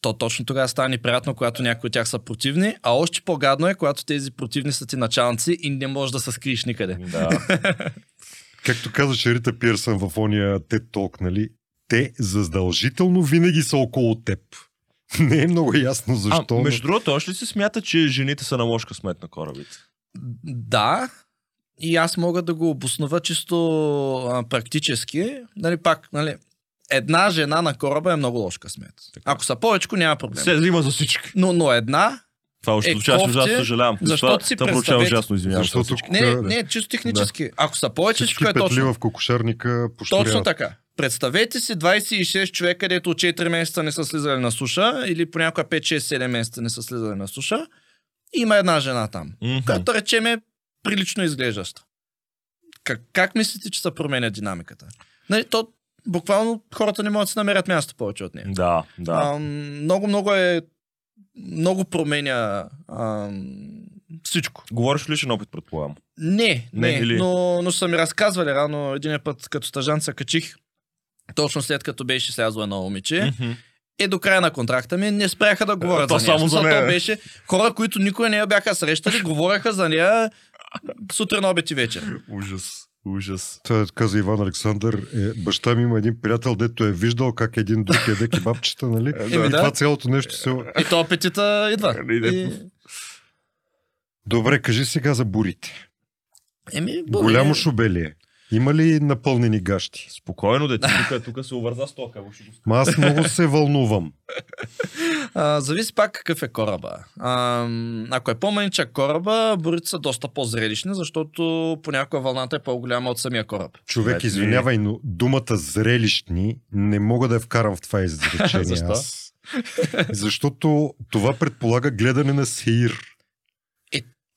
То точно тогава става неприятно, когато някои от тях са противни, а още по-гадно е, когато тези противни са ти началници и не можеш да се скриеш никъде. Да. Както казваше Рита Пирсън в ония TED Talk, нали? Те задължително винаги са около теб. [laughs] Не е много ясно защо. А, между другото, още ли се смята, че жените са на лош късмет на корабите? Да, и аз мога да го обоснова чисто а, практически. Нали, пак, нали, една жена на кораба е много лош късмет. Така. Ако са повече, няма проблем. Се взима за всички. Но, но една, Това още Е, кофти, ужасно съжалявам. защото си това ужасно, извинявам Защото не, Да, не, да. чисто технически. Ако са повече, Всички всичко е петли точно. в кокошарника Точно така. Представете си 26 човека, където от 4 месеца не са слизали на суша, или понякога 5, 6, 7 месеца не са слизали на суша. Има една жена там, Мгм. която речем е прилично изглеждаща. Как, как мислите, че се променя динамиката? Нали, то буквално хората не могат да си намерят място повече от нея. Да, да. Ам, много, много е много променя ам, всичко. Говориш личен опит, предполагам. Не, Не, не, или- но, но са ми разказвали рано един път, като стажант се качих, точно след като беше слязло едно момиче. Е до края на контракта ми, не спряха да говорят то за нея. само за нея. То беше хора, които никога не я бяха срещали, говореха за нея сутрин, обед и вечер. Ужас, ужас. Това каза Иван Александър. Е, баща ми има един приятел, дето е виждал как един друг яде кебабчета, нали? И да. това цялото нещо се... И то апетита идва. Иде. И... Добре, кажи сега за бурите. Еми, Голямо шубелие. Има ли напълнени гащи? Спокойно, дете, тук, тук се увърза стока. Ма аз много се вълнувам. А, зависи пак какъв е кораба. А, ако е по-маничък кораба, бурите са доста по-зрелищни, защото понякога вълната е по-голяма от самия кораб. Човек, Значи- извинявай, но думата зрелищни не мога да я вкарам в това [laughs] изречение. Защо? Аз. Защото това предполага гледане на сеир.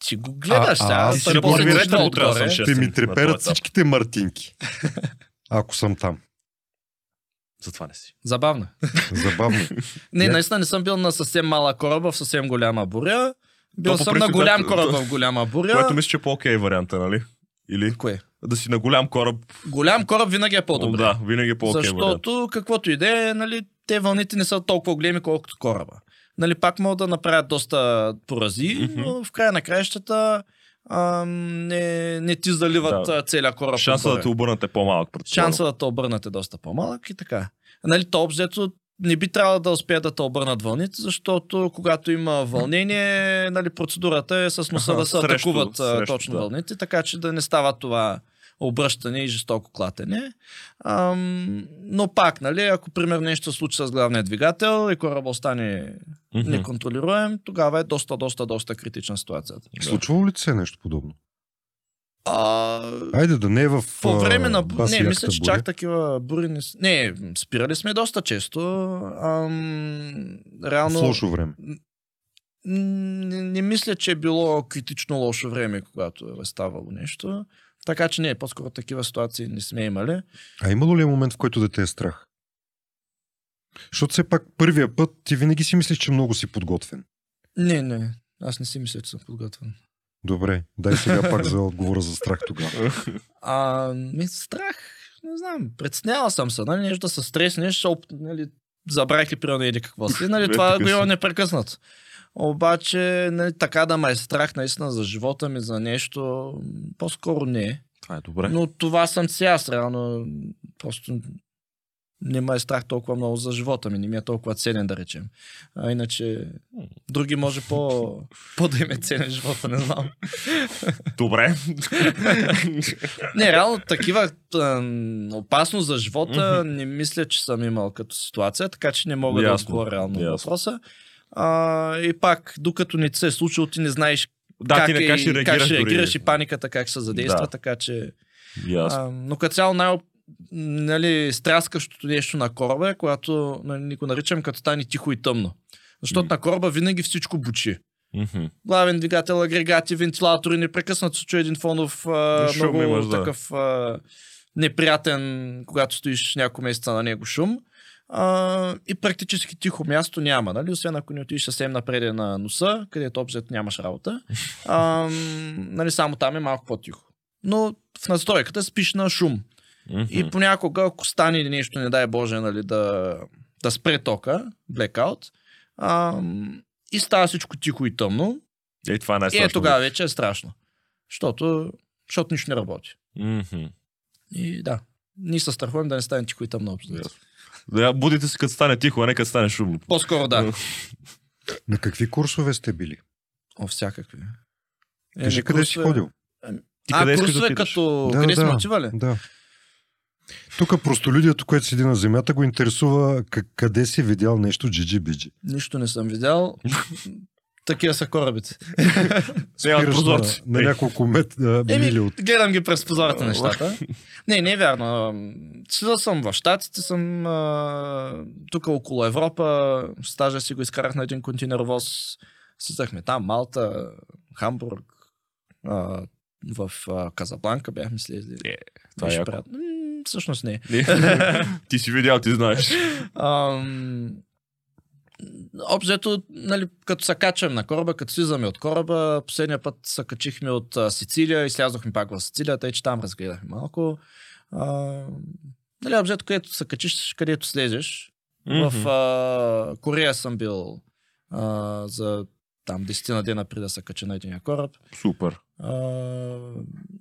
Ти го гледаш А, сега. аз по-зрелищен разбирате, шест. Ще ми треперят всичките мартинки. [laughs] Ако съм там. Затова не си. Забавно. Забавно. [laughs] Не, Не. наистина не съм бил на съвсем малък кораба в съвсем голяма буря. Бил съм на голям кораб в голяма буря. Което мисля, че е по-окей варианта, нали? Или Кое? да си на голям кораб. Голям кораб винаги е по-добре. Да, винаги е по-окей вариант. Защото каквото и да е, нали, те вълните не са толкова големи, колкото кораба. Нали, пак могат да направят доста порази, Мгм. но в края на краищата не, не ти заливат Да. целият кораб. Шанса да те обърнат е по-малък. Шанса да те обърнат е доста по-малък и така. Нали, то обзето не би трябвало да успеят да те обърнат вълните, защото когато има вълнение, нали, процедурата е с носа да се атакуват срещу, точно да. вълните, така че да не става това обръщане и жестоко клатене. Ам, но пак, нали, ако примерно нещо се случи с главния двигател и кораба остане Мгм. неконтролируем, тогава е доста, доста, доста критична ситуацията. Случвало ли се нещо подобно? А, Айде да не е в по време на... а, Не, мисля, че буря. чак такива бури не... Не, спирали сме доста често. Ам, реално... В лошо време. Не, не мисля, че е било критично лошо време, когато е ставало нещо. Така че не, по-скоро такива ситуации не сме имали. А имало ли е момент, в който да те е страх? Защото все пак първия път ти винаги си мислиш, че много си подготвен. Не, не. Аз не си мисля, че съм подготвен. Добре, дай сега пак за отговора за страх тогава. А, ми страх, не знам, предсняла съм се, нали, нещо да се стреснеш, нали, забравих ли примерно еди какво си, нали, Бе, това го има си. непрекъснато. Обаче, нали, така да ме е страх наистина за живота ми, за нещо, по-скоро не. Това е добре. Но това съм си аз, реално, просто не ме е страх толкова много за живота ми, не ми е толкова ценен, да речем. А иначе, други може по, [laughs] по да им е ценен живота, не знам. Добре. [laughs] Не, реално такива ам, опасност за живота не мисля, че съм имал като ситуация, така че не мога да Ясно, отговоря реално на въпроса. А, и пак, докато не се е случило, ти не знаеш Да, как, ти не е, как ще реагираш, как ще реагираш и паниката как ще се задейства, Да. така че... А, но като цяло най- нали, стряскащото нещо на кораба е, когато нали, ни го наричам като стане тихо и тъмно. Защото М. на кораба винаги всичко бучи. Мгм. Главен двигател, агрегати, вентилатори, непрекъснато се чуе един фонов а, шум много имаш, да. такъв а, неприятен, когато стоиш няколко месеца на него шум. А, и практически тихо място няма, нали? Освен ако не отидеш съвсем напред на носа, където обзет нямаш работа. А, нали, само там е малко по-тихо. Но в настройката спиш на шум. Мгм. И понякога, ако стане нещо, не дай Боже, нали, да, да спре тока, blackout, ам, и става всичко тихо и тъмно, Е, това е и е тогава вече е страшно. Защото, защото нищо не работи. Мгм. И да, ние се страхуваме да не стане тихо и тъмно общо. Да, будите се като стане тихо, а не като стане шумно. По-скоро да. На какви курсове сте били? О, всякакви. Е, Кажи къде си курсове- ходил? Ти А, къде да курсове отидеш? като... Да, къде да. сме отивали? Да. Тук простолюдието, което седи на земята, го интересува къде си видял нещо джиджи-биджи. Нищо не съм видял. Такива са корабите. [laughs] Спираш на, на няколко мет, мили от... гледам ги през прозората нещата. [laughs] Не, не е вярно. Седал съм в Штатите, съм а, тук около Европа. Стажа си го изкарах на един контейнеровоз. Слизахме там, Малта, Хамбург, а, в а, Казабланка бяхме слезли. Е, това е Беше яко. приятно. М, Всъщност не. [laughs] Ти си видял, ти знаеш. Ам, Обзето, нали, като се качвам на кораба, като слизаме от кораба, последния път се качихме от а, Сицилия и слязохме пак в Сицилия, тъй че там разгледахме малко. А, нали, обзето, където се качиш, където слезеш. В а, Корея съм бил а, за там 10 на дена преди да се кача на един кораб. Супер. А,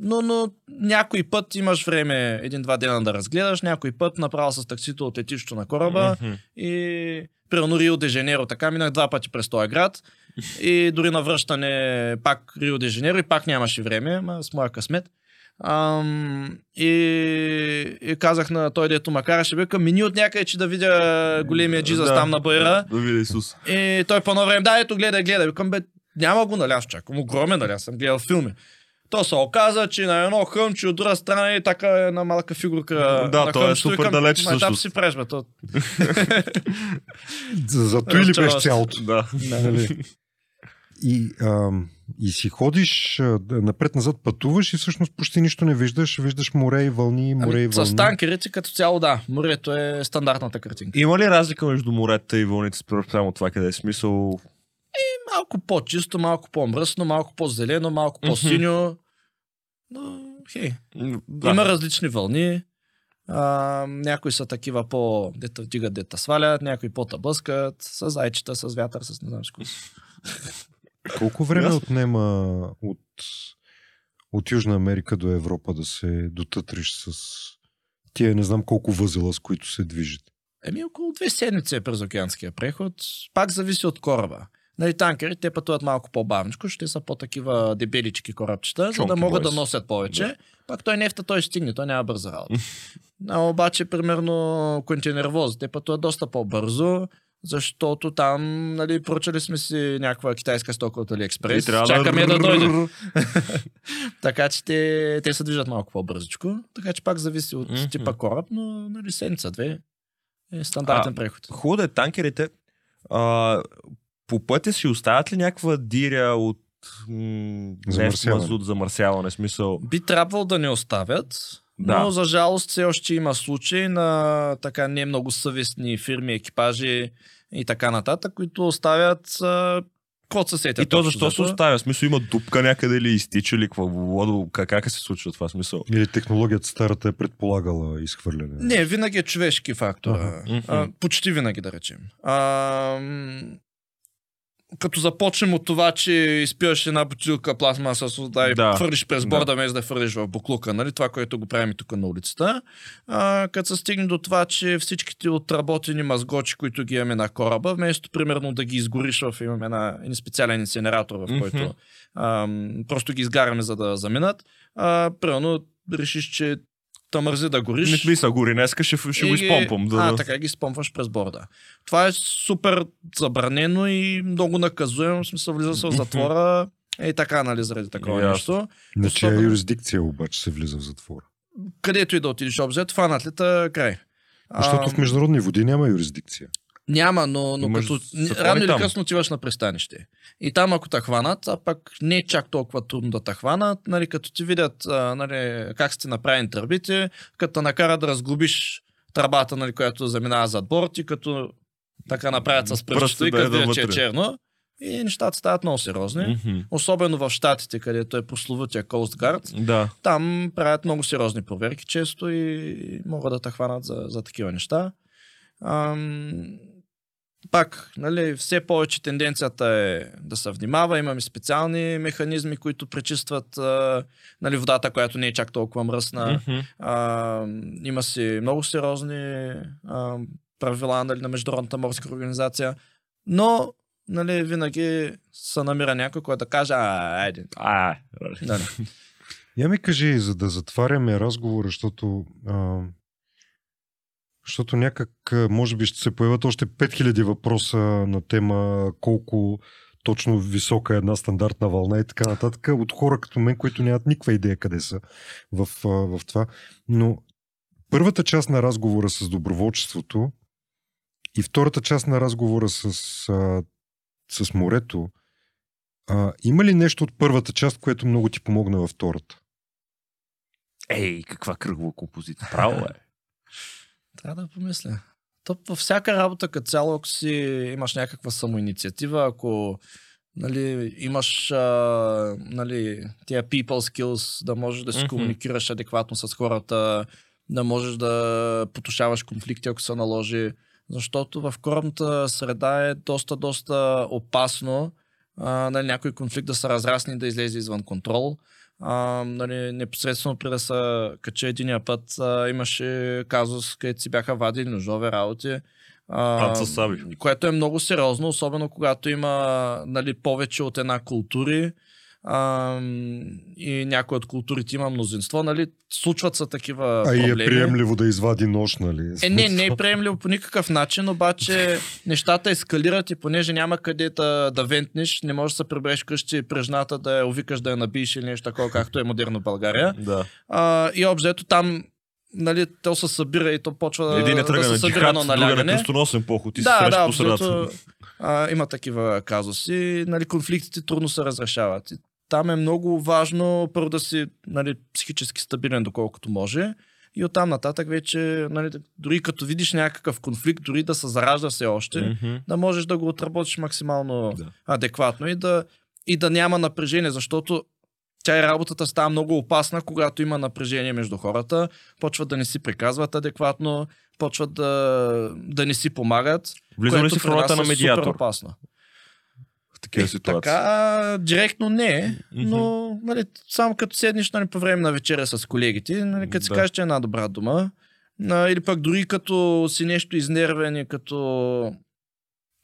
но, но някой път имаш време един-два дена да разгледаш, някой път направо с таксито от летището на кораба Мгм. и примерно Рио де Женеро. Така минах два пъти през този град и дори на връщане пак Рио де Женеро и пак нямаше време, ма с моя късмет. Ам, и, и казах на той, дето макар ще вика, мини от някъде, че да видя големия джизас Да. там на байра. Да видя Исус. И той по едно време, да, ето гледай, гледай. Викам, бе, няма го, аз чакам. Огромен, аз съм гледал филми. То се оказа, че на едно хъмче от друга страна е така една малка фигурка. Да, на то е супер Викам, далеч там всъщност. си преш, бе. То... [laughs] За, зато или беше цялото? Да. Нали? И, ам, и си ходиш напред-назад, пътуваш и всъщност почти нищо не виждаш. Виждаш море и вълни, море и Ами, вълни. с танкерите като цяло, да. Морето е стандартната картинка. Има ли разлика между морета и вълните спрямо това къде е смисъл? Малко по-чисто, малко по-мръсно, малко по-зелено, малко по-синьо. Но, хей, Да. Има различни вълни. А, някои са такива по дета вдигат, дета свалят, някои по-табъскат, с зайчета, с вятър, с не знам с какво. Колко време Ясно. отнема от, от Южна Америка до Европа да се дотътриш с тия не знам колко възела, с които се движите? Еми около две седмици е през океанския преход. Пак зависи от кораба. Нали, танкерите те пътуват малко по-бавничко, ще са по-такива дебелички корабчета, за да Чонки могат бойс. да носят повече. Да. Пак той нефта той стигне, той няма бърза работа. [laughs] А, обаче, примерно, контейнеровозите пътуват доста по-бързо, защото там, нали, поръчали сме си някаква китайска стока от Алиекспрес. Чакаме да дойде. Р- [laughs] Така че те, те се движат малко по-бързичко. Така че пак зависи от Мгм. типа кораб, но нали, седмица-две е стандартен А, преход. Хубаво да е танкерите. А, по пътя си оставят ли някаква диря от м- Замърсяване. мазут, замърсяване? Смисъл. Би трябвало да не оставят, Да. но за жалост все още има случаи на така не много съвестни фирми, екипажи и така нататък, които оставят а, код се сетят. И то защо се оставя? В смисъл има дупка някъде или изтича или какво? Как, как се случва това смисъл? Или технологията старата е предполагала изхвърляне. Не, винаги е човешки фактор. Ага. А, почти винаги, да речем. А, като започнем от това, че изпиваш една бутилка пластмаса с вода и Да. хвърлиш през Да. борда, да я хвърлиш в буклука, нали? това, което го правим и тук на улицата. А, като се стигне до това, че всичките отработени мазгочи, които ги имаме на кораба, вместо примерно да ги изгориш в имаме една, един специален инсинератор, в който ам, просто ги изгаряме, за да заминат, а, примерно решиш, че та мързи да гориш. Не ми са гори, днеска ще, ще го изпомпам. Да, А, да. така ги спомпваш през борда. Това е супер забранено и много наказуемо. В смисъл, влиза се в затвора. [laughs] Е така, нали, заради такова Ясно. нещо. На чия Особено- юрисдикция обаче се влиза в затвора? Където и да отидеш обзет, фанат ли та край. Защото А, в международни води няма юрисдикция. Няма, но, но Имаш като рано или късно отиваш на пристанище. И там ако те хванат, а пък не е чак толкова трудно да те хванат, нали, като ти видят а, нали, как сте направени тръбите, като те накарат да разглобиш тръбата, нали, която заминава зад борт и като така направят с Пръстите и да е като видят, че е черно. И нещата стават много сериозни. Мгм. Особено в Штатите, където е прословутия Coast Guard. Да. Там правят много сериозни проверки често и могат да те хванат за, за такива неща. Ам, пак, нали, все повече тенденцията е да се внимава. Имаме специални механизми, които пречистват а, нали, водата, която не е чак толкова мръсна. Мгм. А, има си много сериозни а, правила нали, на Международната морска организация. Но нали, винаги се намира някой, който да каже, а, айде. А, Нали. [laughs] Я ми кажи, за да затваряме разговора, защото, а, защото някак, може би ще се появят още 5000 въпроса на тема колко точно висока е една стандартна вълна и така нататък, от хора като мен, които нямат никаква идея къде са в, в това. Но първата част на разговора с доброволчеството и втората част на разговора с, с морето, а, има ли нещо от първата част, което много ти помогна във втората? Ей, каква кръгова композиция. Право е. Трябва да помисля. То във всяка работа като цяло, ако си имаш някаква самоинициатива, ако нали, имаш а, нали, тия people skills, да можеш да си Мгм. комуникираш адекватно с хората, да можеш да потушаваш конфликти, ако се наложи. Защото в корабната среда е доста, доста опасно а, нали, някой конфликт да се разрасне и да излезе извън контрол. А, нали, непосредствено преди да се кача единия път, а, имаше казус, където си бяха вадили ножове работи. А, което е много сериозно, особено когато има нали, повече от една култури а, и някои от културите има мнозинство, нали, случват се такива А и е проблеми. приемливо да извади нож, нали? Е, не, не е приемливо по никакъв начин, обаче нещата ескалират и понеже няма къде да, да вентнеш, не можеш да се прибереш къщи прежната да я увикаш да я набиеш или нещо такова, както е модерно България. Да. А, и обзето там нали, то се събира и то почва Един е да се събира едно на налягане. кръстоносен поход и се Да, среща да, по средата. а, има такива казуси. Нали, конфликтите трудно се разрешават. И там е много важно първо да си нали, психически стабилен доколкото може. И оттам нататък вече, нали, дори като видиш някакъв конфликт, дори да се заражда все още, Мгм. да можеш да го отработиш максимално Да. адекватно и да, и да няма напрежение, защото тя и работата става много опасна, когато има напрежение между хората, почват да не си приказват адекватно, почват да, да не си помагат. Влизам ли си в ролята е на Супер медиатор опасно. Такива ситуации? Така, директно не, но нали, само като седнеш нали, по време на вечеря с колегите, нали, като си Да. кажеш, че е една добра дума А, или пък дори като си нещо изнервен като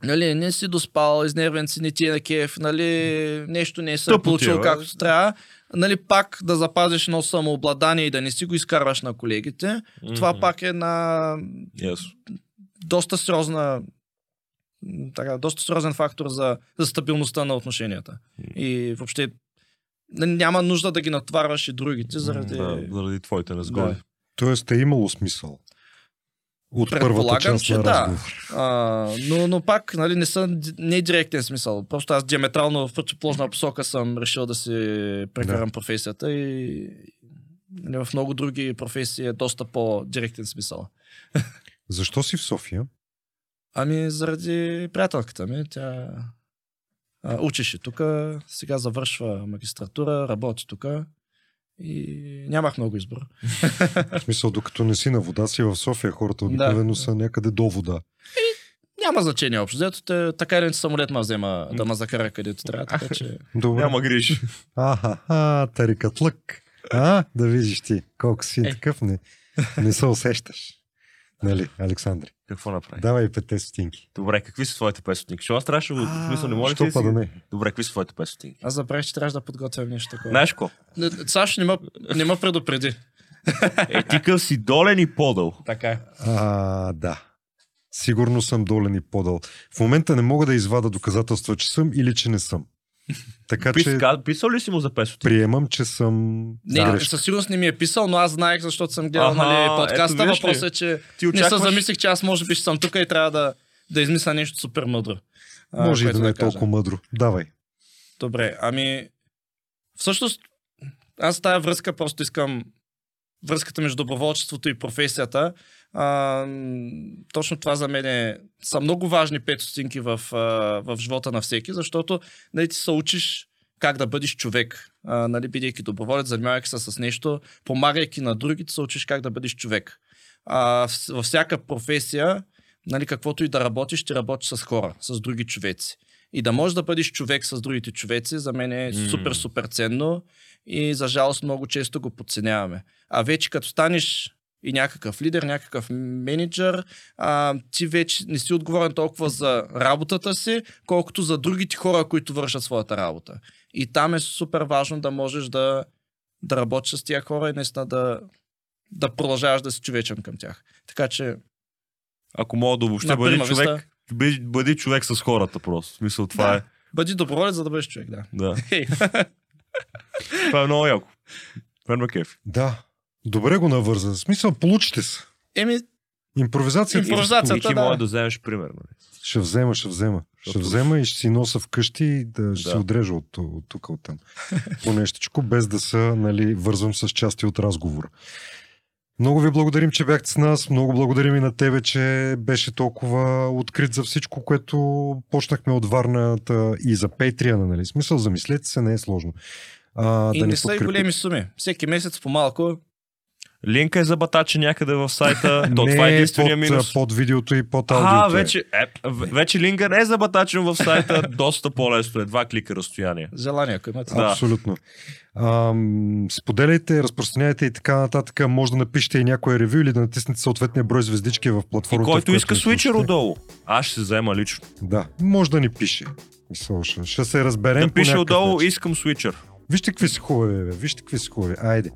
Нали, не си доспал, изнервен си, не ти е на кеф, нали, нещо не е Тъпо ти е, както трябва, нали, пак да запазиш едно самообладание и да не си го изкарваш на колегите, това пак е на Yes. доста сериозна така, доста сериозен фактор за, за стабилността на отношенията. И въобще няма нужда да ги натварваш и другите заради... Да, заради твоите незгоди. Да. Тоест е имало смисъл. От първата част че на да. А, но, но пак, нали, не са не е директен смисъл. Просто аз диаметрално в противоположна посока съм решил да си прекарам професията и нали, в много други професии е доста по-директен смисъл. [laughs] Защо си в София? Ами заради приятелката ми, тя а, учеше тук, сега завършва магистратура, работи тук и нямах много избор. В смисъл, докато не си на вода, си в София. Хората обикновено Да. са някъде до вода. Няма значение общо. Взето, те, така или иначе самолет ма взема да ме закара където трябва, така че... Добре. Няма грижи. Аха, а, тарикат лък. А, да видиш ти, колко си Е. такъв, не, не се усещаш. Нали, Александри? Какво направи? Давай петте стотинки. Добре, какви са твоите 5 стотинки? Що аз трябваше да го... В смисъл, не може ли да не? Добре, какви са твоите 5 стотинки? Аз забравих, че трябваше да подготвям нещо такова. Знаеш какво? Не, Саш не ме, не ме предупреди. Е, ти къв си долен и подъл. Така е. А, да. Сигурно съм долен и подъл. В момента не мога да извада доказателства, че съм или че не съм. Така Пис, че писал ли си му за 5 стотинки? приемам, че съм Не, грешка. със сигурност не ми е писал, но аз знаех, защото съм гледал Аха, нали, подкаста. Въпросът е, че Ти не се очакваш... замислих, че аз може би ще съм тук и трябва да, да измисля нещо супер мъдро. а, Може и да не е кажа. толкова мъдро. Давай. Добре, ами всъщност аз в тази връзка просто искам връзката между доброволчеството и професията. А, точно това за мен е, са много важни пет стотинки в, в живота на всеки, защото нали, ти се учиш как да бъдеш човек. А, нали, бидейки доброволец, занимавайки се с нещо, помагайки на другите, се учиш как да бъдеш човек. А, във всяка професия, нали, каквото и да работиш, ще работиш с хора, с други човеци. И да можеш да бъдеш човек с другите човеци, за мен е супер, супер ценно и за жалост много често го подценяваме. А вече като станеш и някакъв лидер, някакъв менеджер, а, ти вече не си отговорен толкова за работата си, колкото за другите хора, които вършат своята работа. И там е супер важно да можеш да, да работиш с тия хора и наистина да, да продължаваш да си човечен към тях. Така че, Ако мога да обобщя, прима човек, бъди, бъди човек с хората просто. В смисъл, това Да. е. бъди доброволец, за да бъдеш човек, да. Да. [laughs] Това е много яко. Мен ме кефи. Да. Добре го навърза. В смисъл, получите се. Еми, Импровизацията. Импровизацията, И ти да. може да вземеш пример. Нали? Ще взема, ще взема. Ще взема и ще си носа вкъщи и да, ще Да. се отрежа от, от тук, от там. [laughs] По нещичко, без да се нали, вързвам с части от разговора. Много ви благодарим, че бяхте с нас. Много благодарим и на тебе, че беше толкова открит за всичко, което почнахме от Варната и за Патреона. Нали? Смисъл, замислете се, не е сложно. А, и да не са и големи суми. Всеки месец по малко. Линка е забатачен някъде в сайта. [laughs] То не това е единствения под, минус. под видеото и под аудиото. А, е. вече, е, вече линка не е забатачен в сайта. [laughs] Доста по-лесно е. Два клика разстояние. Желание, ако имате. Да. Абсолютно. Ам, споделяйте, разпространяйте и така нататък. Може да напишете и някое ревю или да натиснете съответния брой звездички в И платформата. който в която иска слушате. отдолу. Аз ще се взема лично. Да, може да ни пише. Мисъл, ще, ще се разберем. Да пише отдолу, начин. искам свичер. Вижте какви са хубави, бе. Вижте какви са хубави. Айде.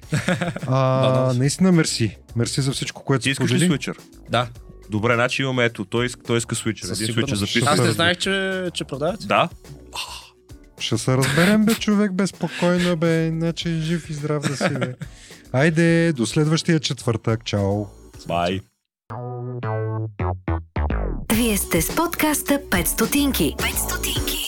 А, [laughs] наистина мерси. Мерси за всичко, което Ти си искаш ли свичер? Да. Добре, значи имаме ето. Той иска, той иска свичер. Със Един сигурност. записва. Аз не знаех, че, че продавате. Да, Ще се разберем, бе, човек, бе, спокойно, бе. Иначе жив и здрав да си, бе. Айде, до следващия четвъртък. Чао. бай. Вие сте с подкаста 5 стотинки. 5 стотинки.